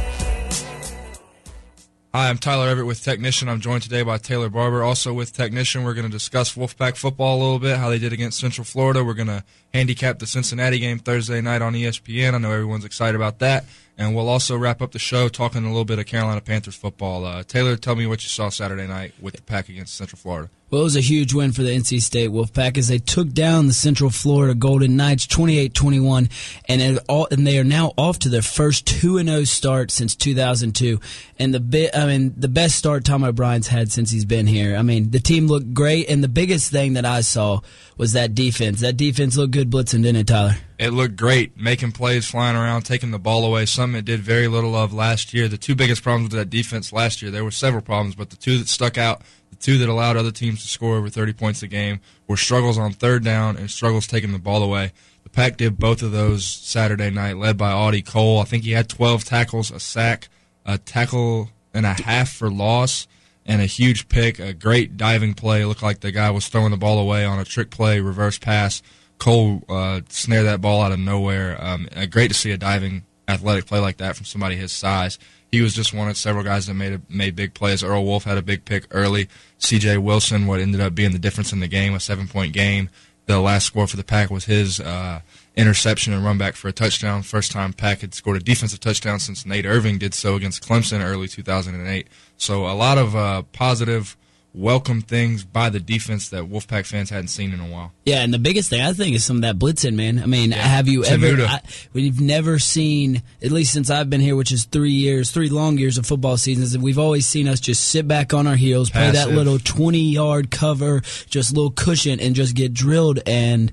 Hi, I'm Tyler Everett with Technician. I'm joined today by Taylor Barber. Also with Technician, we're going to discuss Wolfpack football a little bit, how they did against Central Florida. We're going to handicap the Cincinnati game Thursday night on ESPN. I know everyone's excited about that. And we'll also wrap up the show talking a little bit of Carolina Panthers football. Uh, Taylor, tell me what you saw Saturday night with the Pack against Central Florida. Well, it was a huge win for the NC State Wolfpack as they took down the Central Florida Golden Knights 28-21 and all, and they are now off to their first 2 and 0 start since 2002 and the bit I mean the best start Tom O'Brien's had since he's been here. I mean, the team looked great and the biggest thing that I saw was that defense. That defense looked good blitzing, didn't it, Tyler? It looked great, making plays, flying around, taking the ball away. Something it did very little of last year. The two biggest problems with that defense last year, there were several problems, but the two that stuck out, the two that allowed other teams to score over 30 points a game, were struggles on third down and struggles taking the ball away. The Pack did both of those Saturday night, led by Audie Cole. I think he had 12 tackles, a sack, a tackle and a half for loss, and a huge pick, a great diving play. It looked like the guy was throwing the ball away on a trick play, reverse pass. Cole uh, snared that ball out of nowhere. Um, uh, great to see a diving athletic play like that from somebody his size. He was just one of several guys that made a, made big plays. Earl Wolff had a big pick early. C.J. Wilson, what ended up being the difference in the game, a seven point game. The last score for the Pack was his uh, interception and run back for a touchdown. First time Pack had scored a defensive touchdown since Nate Irving did so against Clemson early 2008. So a lot of uh, positive welcome things by the defense that Wolfpack fans hadn't seen in a while. Yeah, and the biggest thing I think is some of that blitzing, man. I mean, yeah. have you ever? I, we've never seen, at least since I've been here, which is three years, three long years of football seasons, and we've always seen us just sit back on our heels, Passive. play that little twenty-yard cover, just little cushion, and just get drilled and.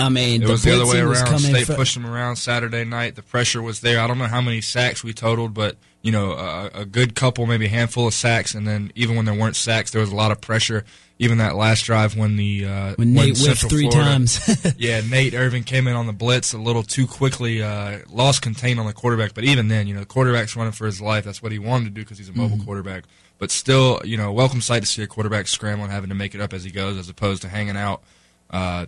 I mean, it the was the other way around. State fr- pushed them around Saturday night. The pressure was there. I don't know how many sacks we totaled, but you know, a, a good couple, maybe a handful of sacks, and then even when there weren't sacks, there was a lot of pressure. even that last drive when the uh, When Nate whiffed three Florida- times. yeah, Nate Irving came in on the blitz a little too quickly, uh, lost contain on the quarterback. But even then, you know, the quarterback's running for his life. That's what he wanted to do because he's a mobile Mhm. quarterback. But still, you know, welcome sight to see a quarterback scrambling, having to make it up as he goes, as opposed to hanging out, uh,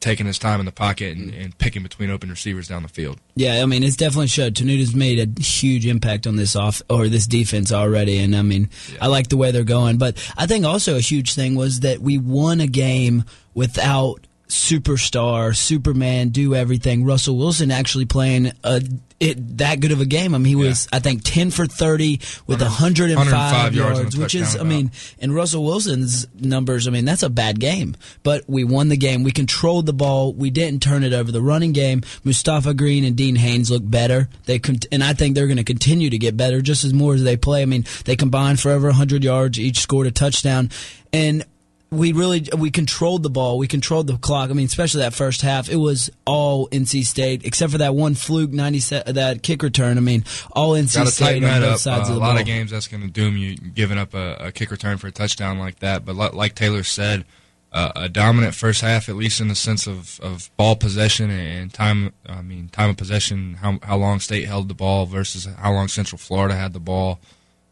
taking his time in the pocket and, mm-hmm. and picking between open receivers down the field. Yeah, I mean, it's definitely showed. Tanuta's made a huge impact on this off or this defense already, and I mean, I like the way they're going. But I think also a huge thing was that we won a game without superstar, Superman, do everything. Russell Wilson actually playing a it, that good of a game. I mean, he was I think ten for thirty with 105, 105 yards yards, which is I mean, in Russell Wilson's numbers, I mean, that's a bad game. But we won the game. We controlled the ball. We didn't turn it over. The running game, Mustafa Greene and Dean Haynes look better. They con- and I think they're going to continue to get better just as more as they play. I mean, they combined for over 100 yards. Each scored a touchdown. And we really we controlled the ball. We controlled the clock. I mean, especially that first half, it was all NC State except for that one fluke ninety that kick return. I mean, all NC Got to State on both up. sides Uh, of a lot ball. of games that's going to doom you giving up a, a kick return for a touchdown like that. But like Taylor said, uh, a dominant first half, at least in the sense of, of ball possession and time. I mean, time of possession, how how long State held the ball versus how long Central Florida had the ball.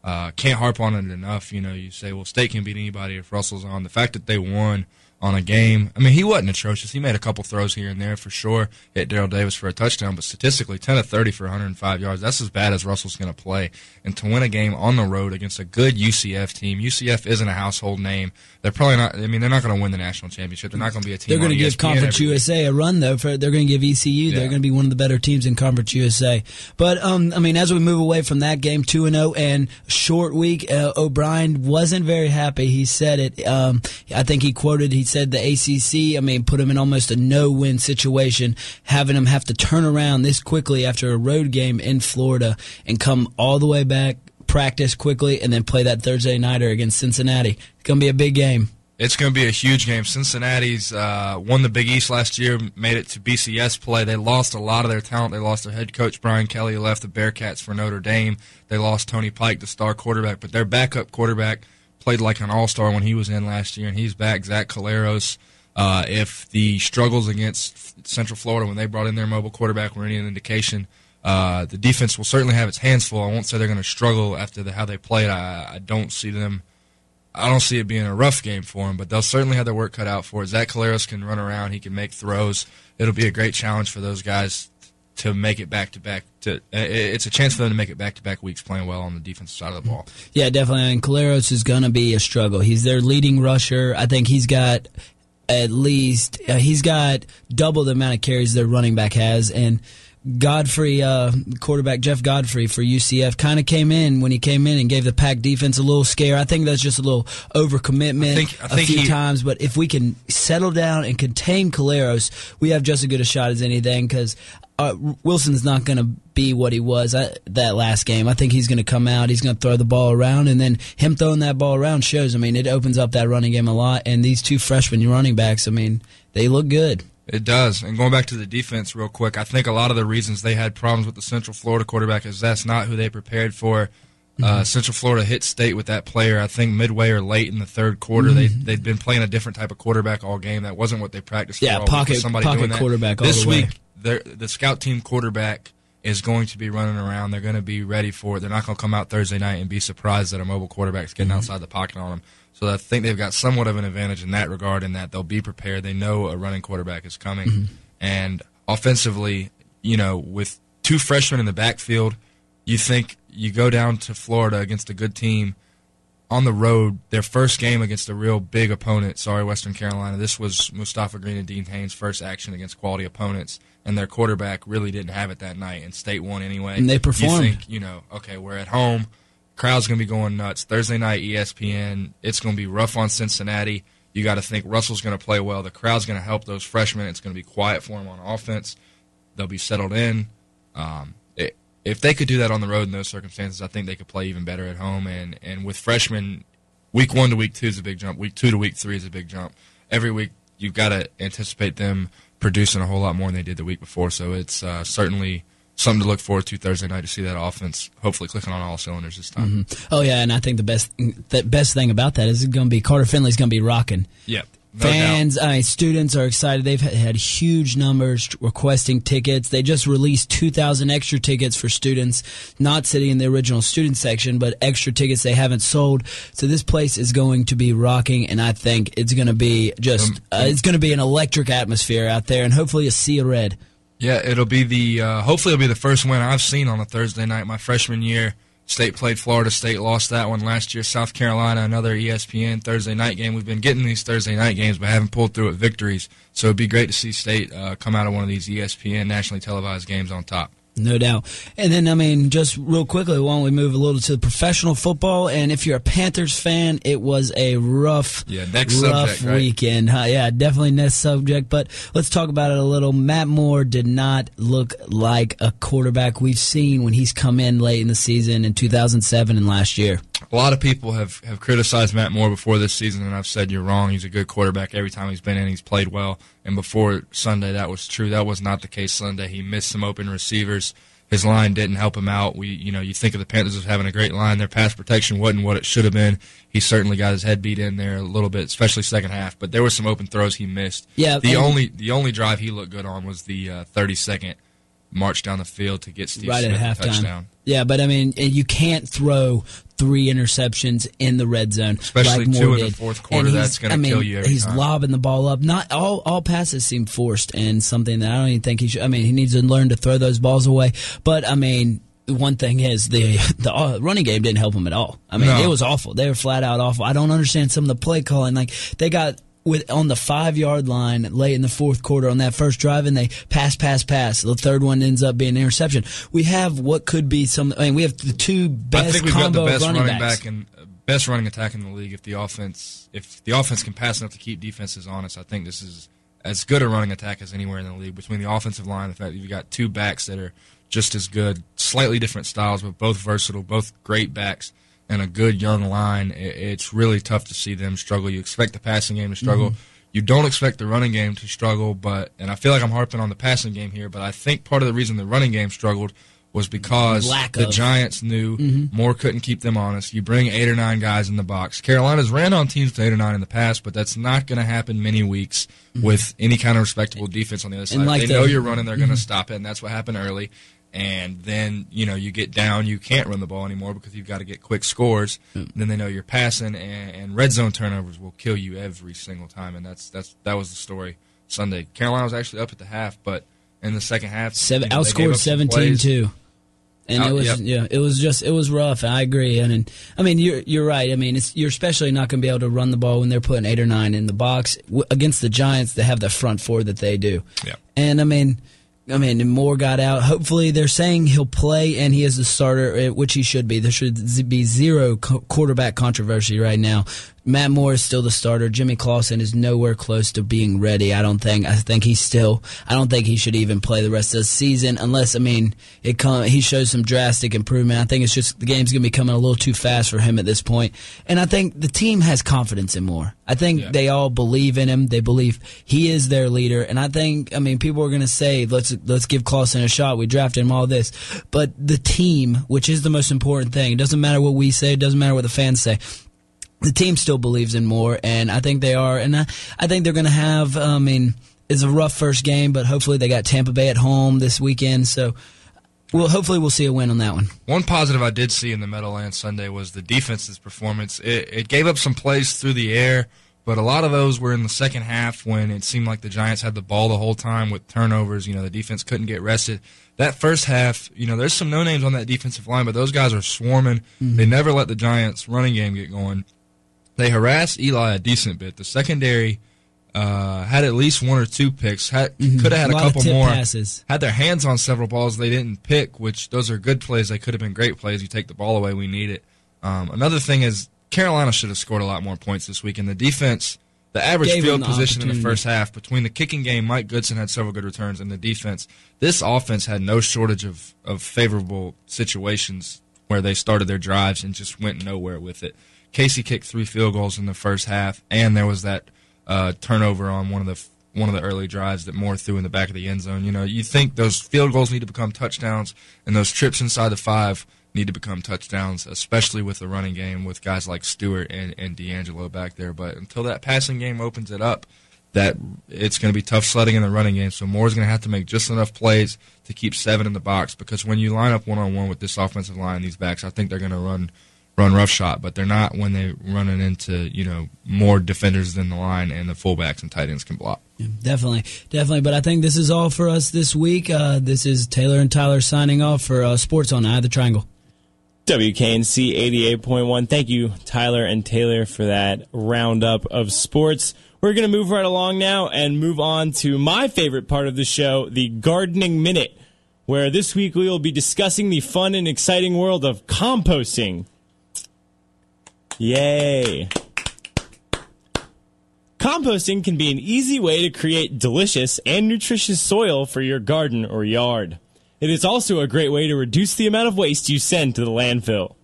Uh, can't harp on it enough. You know, you say, well, State can beat anybody if Russell's on. The fact that they won on a game, I mean, he wasn't atrocious. He made a couple throws here and there for sure. Hit Darrell Davis for a touchdown, but statistically, 10 of 30 for 105 yards. That's as bad as Russell's going to play. And to win a game on the road against a good UCF team, UCF isn't a household name. They're probably not, I mean, they're not going to win the national championship. They're not going to be a team They're going to give Conference USA a run though. For they're going to give ECU. They're going to be one of the better teams in Conference USA. But um, I mean, as we move away from that game, two and zero and short week, uh, O'Brien wasn't very happy. He said it. Um, I think he quoted. He said the ACC. I mean, put him in almost a no-win situation, having him have to turn around this quickly after a road game in Florida and come all the way back, practice quickly, and then play that Thursday nighter against Cincinnati. It's going to be a big game. It's going to be a huge game. Cincinnati's uh, won the Big East last year, made it to BCS play. They lost a lot of their talent. They lost their head coach Brian Kelly, left the Bearcats for Notre Dame. They lost Tony Pike, the star quarterback, but their backup quarterback played like an all star when he was in last year, and he's back. Zach Collaros. Uh, if the struggles against Central Florida when they brought in their mobile quarterback were any indication, uh, the defense will certainly have its hands full. I won't say they're going to struggle after the, how they played. I, I don't see them. I don't see it being a rough game for them, but they'll certainly have their work cut out for it. Zach Collaros can run around; he can make throws. It'll be a great challenge for those guys to make it back to back. To uh, it's a chance for them to make it back to back weeks playing well on the defensive side of the ball. Yeah, definitely. And Collaros is going to be a struggle. He's their leading rusher. I think he's got at least uh, he's got double the amount of carries their running back has, and. Godfrey, uh, quarterback Jeff Godfrey for UCF, kind of came in when he came in and gave the pack defense a little scare. I think that's just a little overcommitment I think- I a think few he- times. But if we can settle down and contain Collaros, we have just as good a shot as anything because uh, Wilson's not going to be what he was at that last game. I think he's going to come out, he's going to throw the ball around, and then him throwing that ball around shows. I mean, it opens up that running game a lot. And these two freshman running backs, I mean, they look good. It does. And going back to the defense real quick, I think a lot of the reasons they had problems with the Central Florida quarterback is that's not who they prepared for. Uh, Central Florida hit state with that player. I think midway or late in the third quarter, they Mhm. they'd been playing a different type of quarterback all game. That wasn't what they practiced. Yeah, for pocket- somebody pocket doing that. quarterback all This week, the scout team quarterback is going to be running around. They're going to be ready for it. They're not going to come out Thursday night and be surprised that a mobile quarterback's getting Mm-hmm. outside the pocket on them. So I think they've got somewhat of an advantage in that regard, in that they'll be prepared. They know a running quarterback is coming, Mm-hmm. and offensively, you know, with two freshmen in the backfield, you think you go down to Florida against a good team on the road, their first game against a real big opponent. Sorry, Western Carolina. This was Mustafa Greene and Dean Haynes' first action against quality opponents, and their quarterback really didn't have it that night, and State won anyway. And they performed. You think, you know, okay, we're at home. Crowd's going to be going nuts. Thursday night, ESPN. It's going to be rough on Cincinnati. You got to think Russell's going to play well. The crowd's going to help those freshmen. It's going to be quiet for them on offense. They'll be settled in. Um, it, if they could do that on the road in those circumstances, I think they could play even better at home. And and with freshmen, week one to week two is a big jump. Week two to week three is a big jump. Every week you've got to anticipate them producing a whole lot more than they did the week before. So it's uh, certainly something to look forward to Thursday night to see that offense hopefully clicking on all cylinders this time. Mhm. Oh yeah, and I think the best the best thing about that is going to be Carter Finley's going to be rocking. Yeah. Fans, I mean, students are excited. They've had- huge numbers requesting tickets. They just released 2,000 extra tickets for students, not sitting in the original student section, but extra tickets they haven't sold. So this place is going to be rocking, and I think it's going to be just, uh, it's going to be an electric atmosphere out there, and hopefully a sea of red. Yeah, it'll be the uh, hopefully it'll be the first win I've seen on a Thursday night. My freshman year, State played Florida State, lost that one last year. South Carolina, another ESPN Thursday night game. We've been getting these Thursday night games, but haven't pulled through with victories. So it'd be great to see State uh, come out of one of these ESPN nationally televised games on top. No doubt. And then, I mean, just real quickly, why don't we move a little to the professional football? And if you're a Panthers fan, it was a rough, Yeah, next rough subject, right? weekend. Huh? Yeah, definitely next subject. But let's talk about it a little. Matt Moore did not look like a quarterback we've seen when he's come in late in the season in 2007 and last year. A lot of people have, have criticized Matt Moore before this season, and I've said you're wrong. He's a good quarterback. Every time he's been in, he's played well. And before Sunday, that was true. That was not the case Sunday. He missed some open receivers. His line didn't help him out. We, you know, you think of the Panthers as having a great line. Their pass protection wasn't what it should have been. He certainly got his head beat in there a little bit, especially second half. But there were some open throws he missed. Yeah, The only the only drive he looked good on was the uh, 30 second march down the field to get Steve right Smith at a halftime. touchdown. Yeah, but I mean, you can't throw three interceptions in the red zone, Especially like two in the fourth quarter, that's gonna I mean, kill you he's time. lobbing the ball up. Not all all passes seem forced, and something that I don't even think he should. I mean, he needs to learn to throw those balls away. But I mean. One thing is the the uh, running game didn't help him at all. I mean, No. it was awful. They were flat out awful. I don't understand some of the play calling. Like they got with on the five yard line late in the fourth quarter on that first drive, and they pass, pass, pass. The third one ends up being an interception. We have what could be some. I mean, we have the two best I think we've got the best running, running, back and best running attack in the league. If the offense, if the offense can pass enough to keep defenses honest, I think this is as good a running attack as anywhere in the league. Between the offensive line, the fact that you've got two backs that are just as good, slightly different styles, but both versatile, both great backs, and a good young line. It's really tough to see them struggle. You expect the passing game to struggle. Mhm. You don't expect the running game to struggle, but and I feel like I'm harping on the passing game here, but I think part of the reason the running game struggled was because Lack the of. Giants knew Mhm. Moore couldn't keep them honest. You bring eight or nine guys in the box. Carolina's ran on teams with eight or nine in the past, but that's not going to happen many weeks with any kind of respectable defense on the other side. like they the- know you're running; they're going to Mhm. stop it, and that's what happened early. And then you know you get down, you can't run the ball anymore because you've got to get quick scores. Mm. Then they know you're passing, and, and red zone turnovers will kill you every single time. And that's that's that was the story Sunday. Carolina was actually up at the half, but in the second half, Seven, you know, outscored up 17 plays. 2 and Out- it was yep. yeah it was just it was rough i agree and, and i mean you're you're right i mean it's, you're especially not going to be able to run the ball when they're putting eight or nine in the box w- against the giants that have the front four that they do Yeah. and i mean I mean, Moore got out. Hopefully, they're saying he'll play and he is the starter, eh, which he should be. There should be zero quarterback controversy right now. Matt Moore is still the starter. Jimmy Clausen is nowhere close to being ready. I don't think. I think he's still. I don't think he should even play the rest of the season unless I mean it come. He shows some drastic improvement. I think it's just the game's gonna be coming a little too fast for him at this point. And I think the team has confidence in Moore. I think they all believe in him. They believe he is their leader. And I think I mean people are gonna say let's let's give Clausen a shot. We drafted him all this, but the team, which is the most important thing, it doesn't matter what we say. It doesn't matter what the fans say the team still believes in more, and I think they are, and I, I think they're going to have. I mean, it's a rough first game, but hopefully they got Tampa Bay at home this weekend, so well, hopefully we'll see a win on that one. One positive I did see in the Meadowlands Sunday was the defense's performance. It, it gave up some plays through the air, but a lot of those were in the second half when it seemed like the Giants had the ball the whole time with turnovers. You know, the defense couldn't get rested. That first half, you know, there's some no names on that defensive line, but those guys are swarming. Mhm. They never let the Giants' running game get going. They harassed Eli a decent bit. The secondary uh, had at least one or two picks. Had, Mhm. Could have had A a, couple more. passes. Had their hands on several balls they didn't pick, which those are good plays. They could have been great plays. You take the ball away, we need it. Um, another thing is Carolina should have scored a lot more points this week. And the defense, the average Gave field the position in the first half between the kicking game, Mike Goodson had several good returns, and the defense. This offense had no shortage of of favorable situations where they started their drives and just went nowhere with it. Kasay kicked three field goals in the first half, and there was that uh, turnover on one of the one of the early drives that Moore threw in the back of the end zone. You know, you think those field goals need to become touchdowns, and those trips inside the five need to become touchdowns, especially with the running game with guys like Stewart and, and DeAngelo back there. But until that passing game opens it up, that it's going to be tough sledding in the running game. So Moore's going to have to make just enough plays to keep seven in the box because when you line up one on one with this offensive line, these backs, I think they're going to run run rough shot, but they're not when they're running into you know more defenders than the line and the fullbacks and tight ends can block. Yeah, definitely, definitely. But I think this is all for us this week. Uh, this is Taylor and Tyler signing off for uh, Sports on Eye of the Triangle. WKNC 88.1. Thank you, Tyler and Taylor, for that roundup of sports. We're going to move right along now and move on to my favorite part of the show, the Gardening Minute, where this week we will be discussing the fun and exciting world of composting. Yay! Composting can be an easy way to create delicious and nutritious soil for your garden or yard. It is also a great way to reduce the amount of waste you send to the landfill.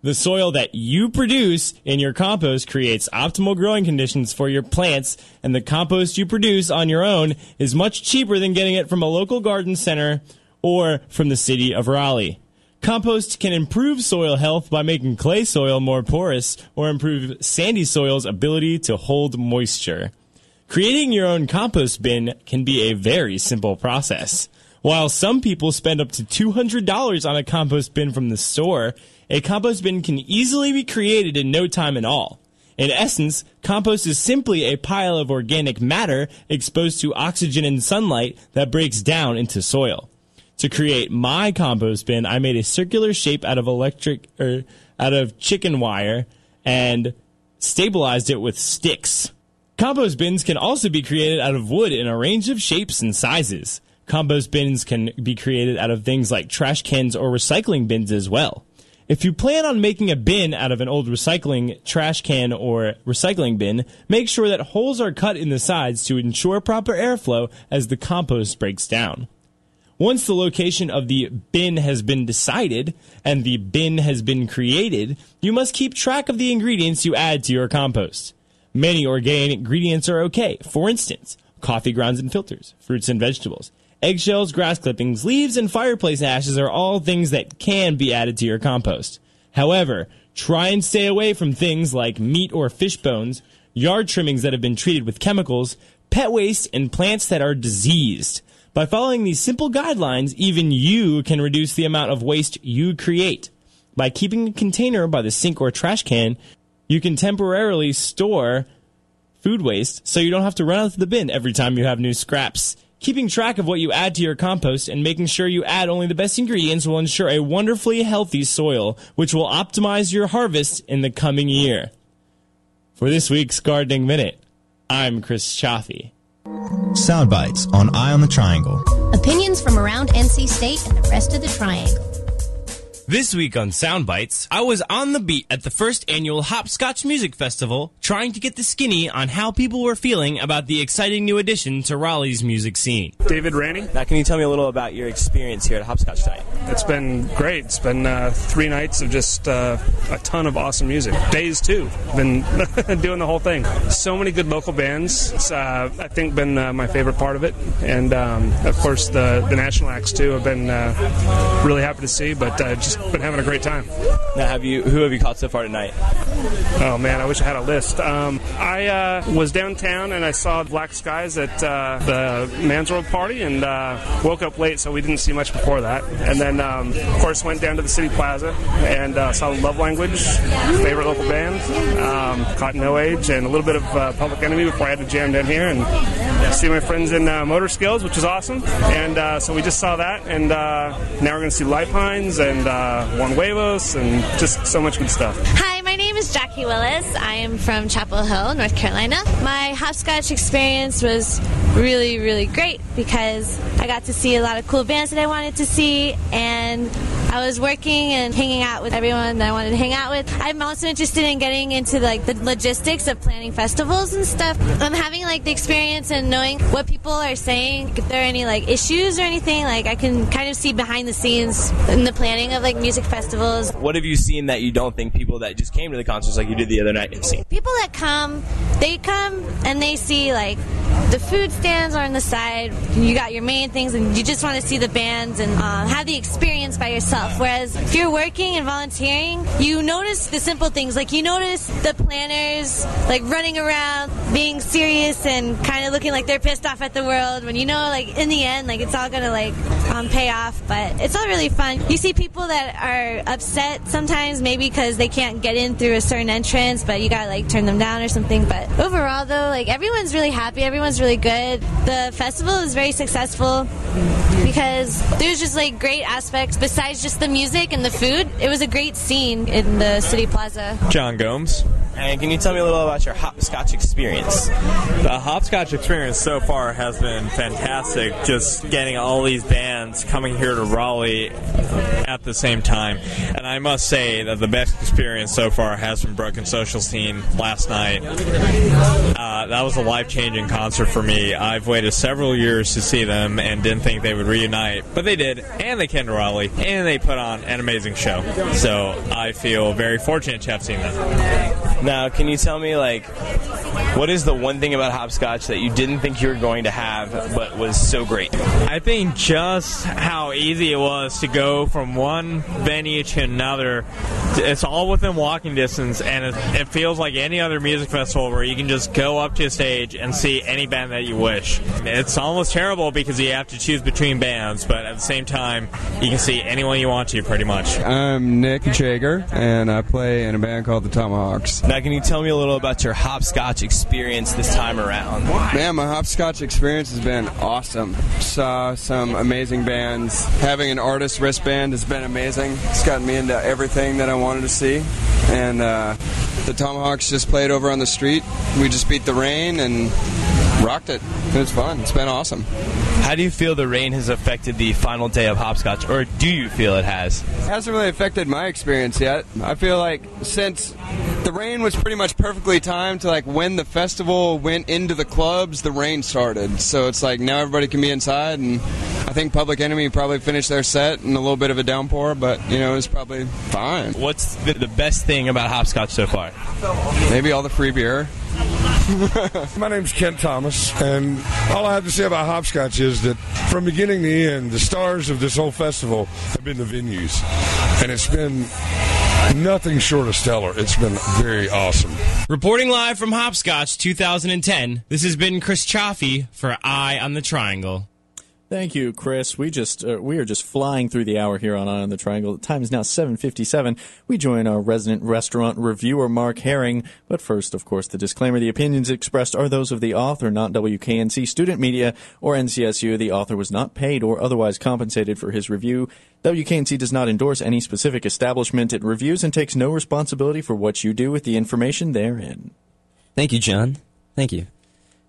The soil that you produce in your compost creates optimal growing conditions for your plants, and the compost you produce on your own is much cheaper than getting it from a local garden center or from the city of Raleigh. Compost can improve soil health by making clay soil more porous or improve sandy soil's ability to hold moisture. Creating your own compost bin can be a very simple process. While some people spend up to $200 on a compost bin from the store, a compost bin can easily be created in no time at all. In essence, compost is simply a pile of organic matter exposed to oxygen and sunlight that breaks down into soil. To create my compost bin, I made a circular shape out of electric or er, out of chicken wire and stabilized it with sticks. Compost bins can also be created out of wood in a range of shapes and sizes. Compost bins can be created out of things like trash cans or recycling bins as well. If you plan on making a bin out of an old recycling trash can or recycling bin, make sure that holes are cut in the sides to ensure proper airflow as the compost breaks down. Once the location of the bin has been decided and the bin has been created, you must keep track of the ingredients you add to your compost. Many organic ingredients are okay. For instance, coffee grounds and filters, fruits and vegetables. Eggshells, grass clippings, leaves, and fireplace ashes are all things that can be added to your compost. However, try and stay away from things like meat or fish bones, yard trimmings that have been treated with chemicals, pet waste, and plants that are diseased. By following these simple guidelines, even you can reduce the amount of waste you create. By keeping a container by the sink or trash can, you can temporarily store food waste so you don't have to run out to the bin every time you have new scraps. Keeping track of what you add to your compost and making sure you add only the best ingredients will ensure a wonderfully healthy soil, which will optimize your harvest in the coming year. For this week's Gardening Minute, I'm Chris Chaffee. Sound bites on Eye on the Triangle. Opinions from around NC State and the rest of the Triangle. This week on Soundbites, I was on the beat at the first annual Hopscotch Music Festival, trying to get the skinny on how people were feeling about the exciting new addition to Raleigh's music scene. David Ranny. Now, can you tell me a little about your experience here at Hopscotch tonight? It's been great. It's been uh, three nights of just uh, a ton of awesome music. Days too. Been doing the whole thing. So many good local bands. It's, uh, I think, been uh, my favorite part of it, and um, of course the the national acts too. Have been uh, really happy to see, but uh, just been having a great time. Now, have you? Who have you caught so far tonight? Oh man, I wish I had a list. Um, I uh, was downtown and I saw Black Skies at uh, the Mansworld party and uh, woke up late, so we didn't see much before that. And then, um, of course, went down to the City Plaza and uh, saw Love Language, favorite local band, um, caught No Age, and a little bit of uh, Public Enemy before I had to jam down here and see my friends in uh, Motor Skills, which was awesome. And so we just saw that, and now we're going to see Light Pines and Uh, Juan Huevos, and just so much good stuff. Hi, my name is Jackie Willis. I am from Chapel Hill, North Carolina. My hopscotch experience was really, really great because I got to see a lot of cool bands that I wanted to see, and I was working and hanging out with everyone that I wanted to hang out with. I'm also interested in getting into like the logistics of planning festivals and stuff. I'm having like the experience and knowing what people are saying. If there are any like issues or anything, like I can kind of see behind the scenes in the planning of like music festivals. What have you seen that you don't think people that just came to the concerts like you did the other night seen? People that come, they come and they see like the food stands are on the side. You got your main things, and you just want to see the bands and uh, have the experience by yourself. Whereas if you're working and volunteering, you notice the simple things. Like you notice the planners like running around, being serious and kind of looking like they're pissed off at the world. When you know, like in the end, like it's all gonna like um, pay off. But it's all really fun. You see people that are upset sometimes, maybe because they can't get in through a certain entrance, but you gotta like turn them down or something. But overall, though, like everyone's really happy. Everyone's really good. The festival is very successful because there's just like great aspects besides just the music and the food. It was a great scene in the city plaza. John Gomes. And can you tell me a little about your hopscotch experience? The hopscotch experience so far has been fantastic. Just getting all these bands coming here to Raleigh at the same time. And I must say that the best experience so far has been Broken Social Scene last night. Uh, that was a life changing concert for me. I've waited several years to see them and didn't think they would reunite, but they did, and they came to Raleigh, and they put on an amazing show. So I feel very fortunate to have seen them. Now, can you tell me, like, what is the one thing about hopscotch that you didn't think you were going to have, but was so great? I think just how easy it was to go from one venue to another. It's all within walking distance, and it, it feels like any other music festival where you can just go up to a stage and see any band that you wish. It's almost terrible because you have to choose between bands, but at the same time, you can see anyone you want to, pretty much. I'm Nick Jager, and I play in a band called the Tomahawks. Now, can you tell me a little about your hopscotch experience this time around? Man, my hopscotch experience has been awesome. Saw some amazing bands. Having an artist wristband has been amazing. It's gotten me into everything that I wanted to see. And uh, the Tomahawks just played over on the street. We just beat the rain and rocked it. It was fun. It's been awesome. How do you feel the rain has affected the final day of hopscotch, or do you feel it has? It hasn't really affected my experience yet. I feel like since the rain was pretty much perfectly timed to like when the festival went into the clubs, the rain started. So it's like now everybody can be inside, and I think Public Enemy probably finished their set in a little bit of a downpour, but you know it was probably fine. What's the, the best thing about hopscotch so far? Maybe all the free beer. My name's Kent Thomas, and all I have to say about hopscotch is that from beginning to end, the stars of this whole festival have been the venues, and it's been nothing short of stellar. It's been very awesome. Reporting live from Hopscotch 2010, this has been Chris Chaffee for Eye on the Triangle. Thank you, Chris. We just uh, we are just flying through the hour here on on the Triangle. The time is now 7:57. We join our resident restaurant reviewer Mark Herring, but first, of course, the disclaimer: the opinions expressed are those of the author, not WKNC student media or NCSU. The author was not paid or otherwise compensated for his review. WKNC does not endorse any specific establishment it reviews and takes no responsibility for what you do with the information therein. Thank you, John. Thank you.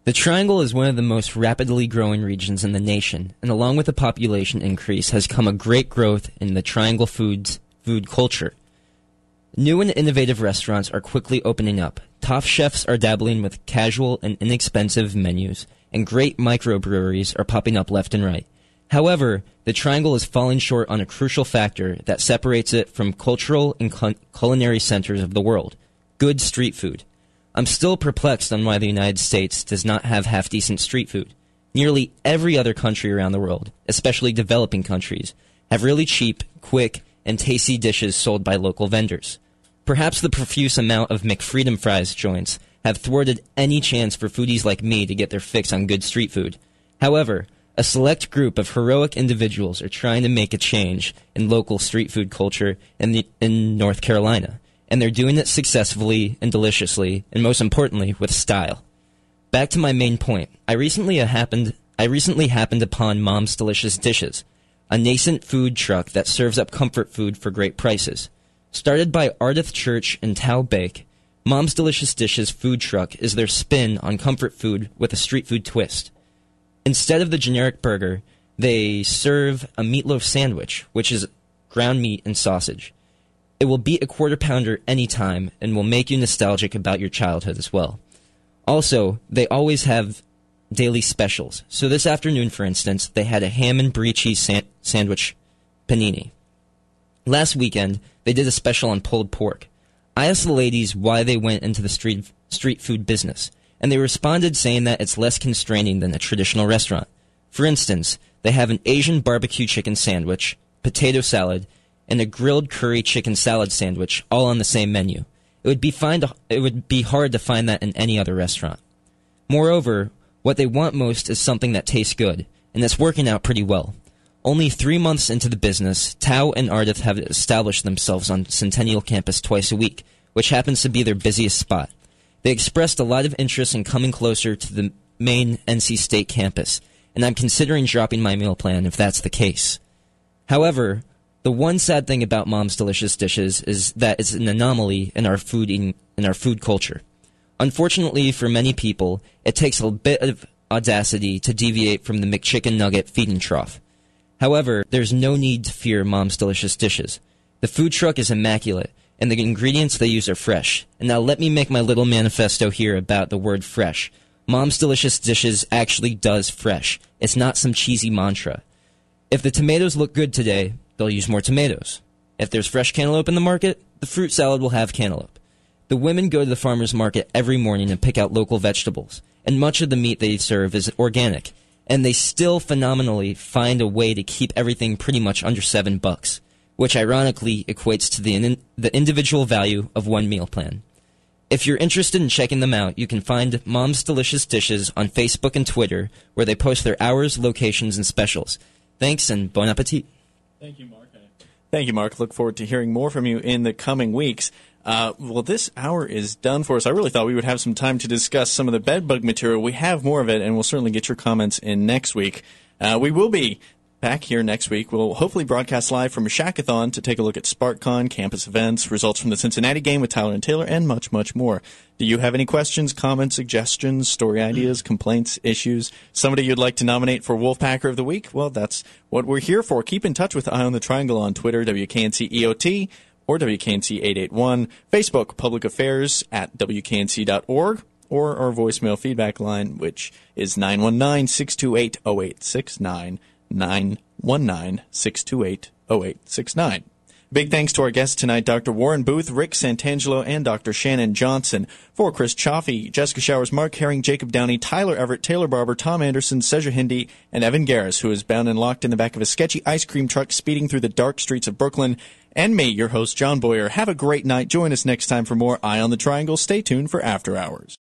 The Triangle is one of the most rapidly growing regions in the nation, and along with the population increase has come a great growth in the Triangle foods food culture. New and innovative restaurants are quickly opening up. Top chefs are dabbling with casual and inexpensive menus, and great microbreweries are popping up left and right. However, the Triangle is falling short on a crucial factor that separates it from cultural and cul- culinary centers of the world good street food. I'm still perplexed on why the United States does not have half decent street food. Nearly every other country around the world, especially developing countries, have really cheap, quick, and tasty dishes sold by local vendors. Perhaps the profuse amount of McFreedom fries joints have thwarted any chance for foodies like me to get their fix on good street food. However, a select group of heroic individuals are trying to make a change in local street food culture in, the, in North Carolina and they're doing it successfully and deliciously, and most importantly, with style. Back to my main point. I recently happened I recently happened upon Mom's Delicious Dishes, a nascent food truck that serves up comfort food for great prices. Started by Ardith Church and Tao Bake, Mom's Delicious Dishes food truck is their spin on comfort food with a street food twist. Instead of the generic burger, they serve a meatloaf sandwich, which is ground meat and sausage. It will beat a quarter pounder anytime and will make you nostalgic about your childhood as well. Also, they always have daily specials. So this afternoon, for instance, they had a ham and brie cheese san- sandwich panini. Last weekend, they did a special on pulled pork. I asked the ladies why they went into the street street food business, and they responded saying that it's less constraining than a traditional restaurant. For instance, they have an Asian barbecue chicken sandwich, potato salad, and a grilled curry chicken salad sandwich all on the same menu. It would be find, it would be hard to find that in any other restaurant. Moreover, what they want most is something that tastes good, and that's working out pretty well. Only three months into the business, Tao and Ardith have established themselves on Centennial campus twice a week, which happens to be their busiest spot. They expressed a lot of interest in coming closer to the main NC State campus, and I'm considering dropping my meal plan if that's the case. However, the one sad thing about Mom's Delicious Dishes is that it's an anomaly in our food eating, in our food culture. Unfortunately for many people, it takes a bit of audacity to deviate from the McChicken Nugget feeding trough. However, there's no need to fear Mom's Delicious Dishes. The food truck is immaculate, and the ingredients they use are fresh. And now let me make my little manifesto here about the word fresh. Mom's Delicious Dishes actually does fresh. It's not some cheesy mantra. If the tomatoes look good today, they'll use more tomatoes. If there's fresh cantaloupe in the market, the fruit salad will have cantaloupe. The women go to the farmer's market every morning and pick out local vegetables, and much of the meat they serve is organic, and they still phenomenally find a way to keep everything pretty much under seven bucks, which ironically equates to the, in- the individual value of one meal plan. If you're interested in checking them out, you can find Mom's Delicious Dishes on Facebook and Twitter, where they post their hours, locations, and specials. Thanks and bon appetit. Thank you, Mark. Thank you, Mark. Look forward to hearing more from you in the coming weeks. Uh, well, this hour is done for us. I really thought we would have some time to discuss some of the bedbug material. We have more of it, and we'll certainly get your comments in next week. Uh, we will be back here next week. We'll hopefully broadcast live from a Shackathon to take a look at SparkCon, campus events, results from the Cincinnati game with Tyler and Taylor, and much, much more. Do you have any questions, comments, suggestions, story ideas, mm. complaints, issues? Somebody you'd like to nominate for Wolfpacker of the Week? Well, that's what we're here for. Keep in touch with Eye on the Triangle on Twitter, WKNC EOT, or WKNC 881, Facebook Public Affairs at WKNC.org, or our voicemail feedback line, which is 919 628 0869. 919 628 0869. Big thanks to our guests tonight, Dr. Warren Booth, Rick Santangelo, and Dr. Shannon Johnson. For Chris Chaffee, Jessica Showers, Mark Herring, Jacob Downey, Tyler Everett, Taylor Barber, Tom Anderson, Seja Hindi, and Evan Garris, who is bound and locked in the back of a sketchy ice cream truck speeding through the dark streets of Brooklyn. And me, your host, John Boyer. Have a great night. Join us next time for more Eye on the Triangle. Stay tuned for After Hours.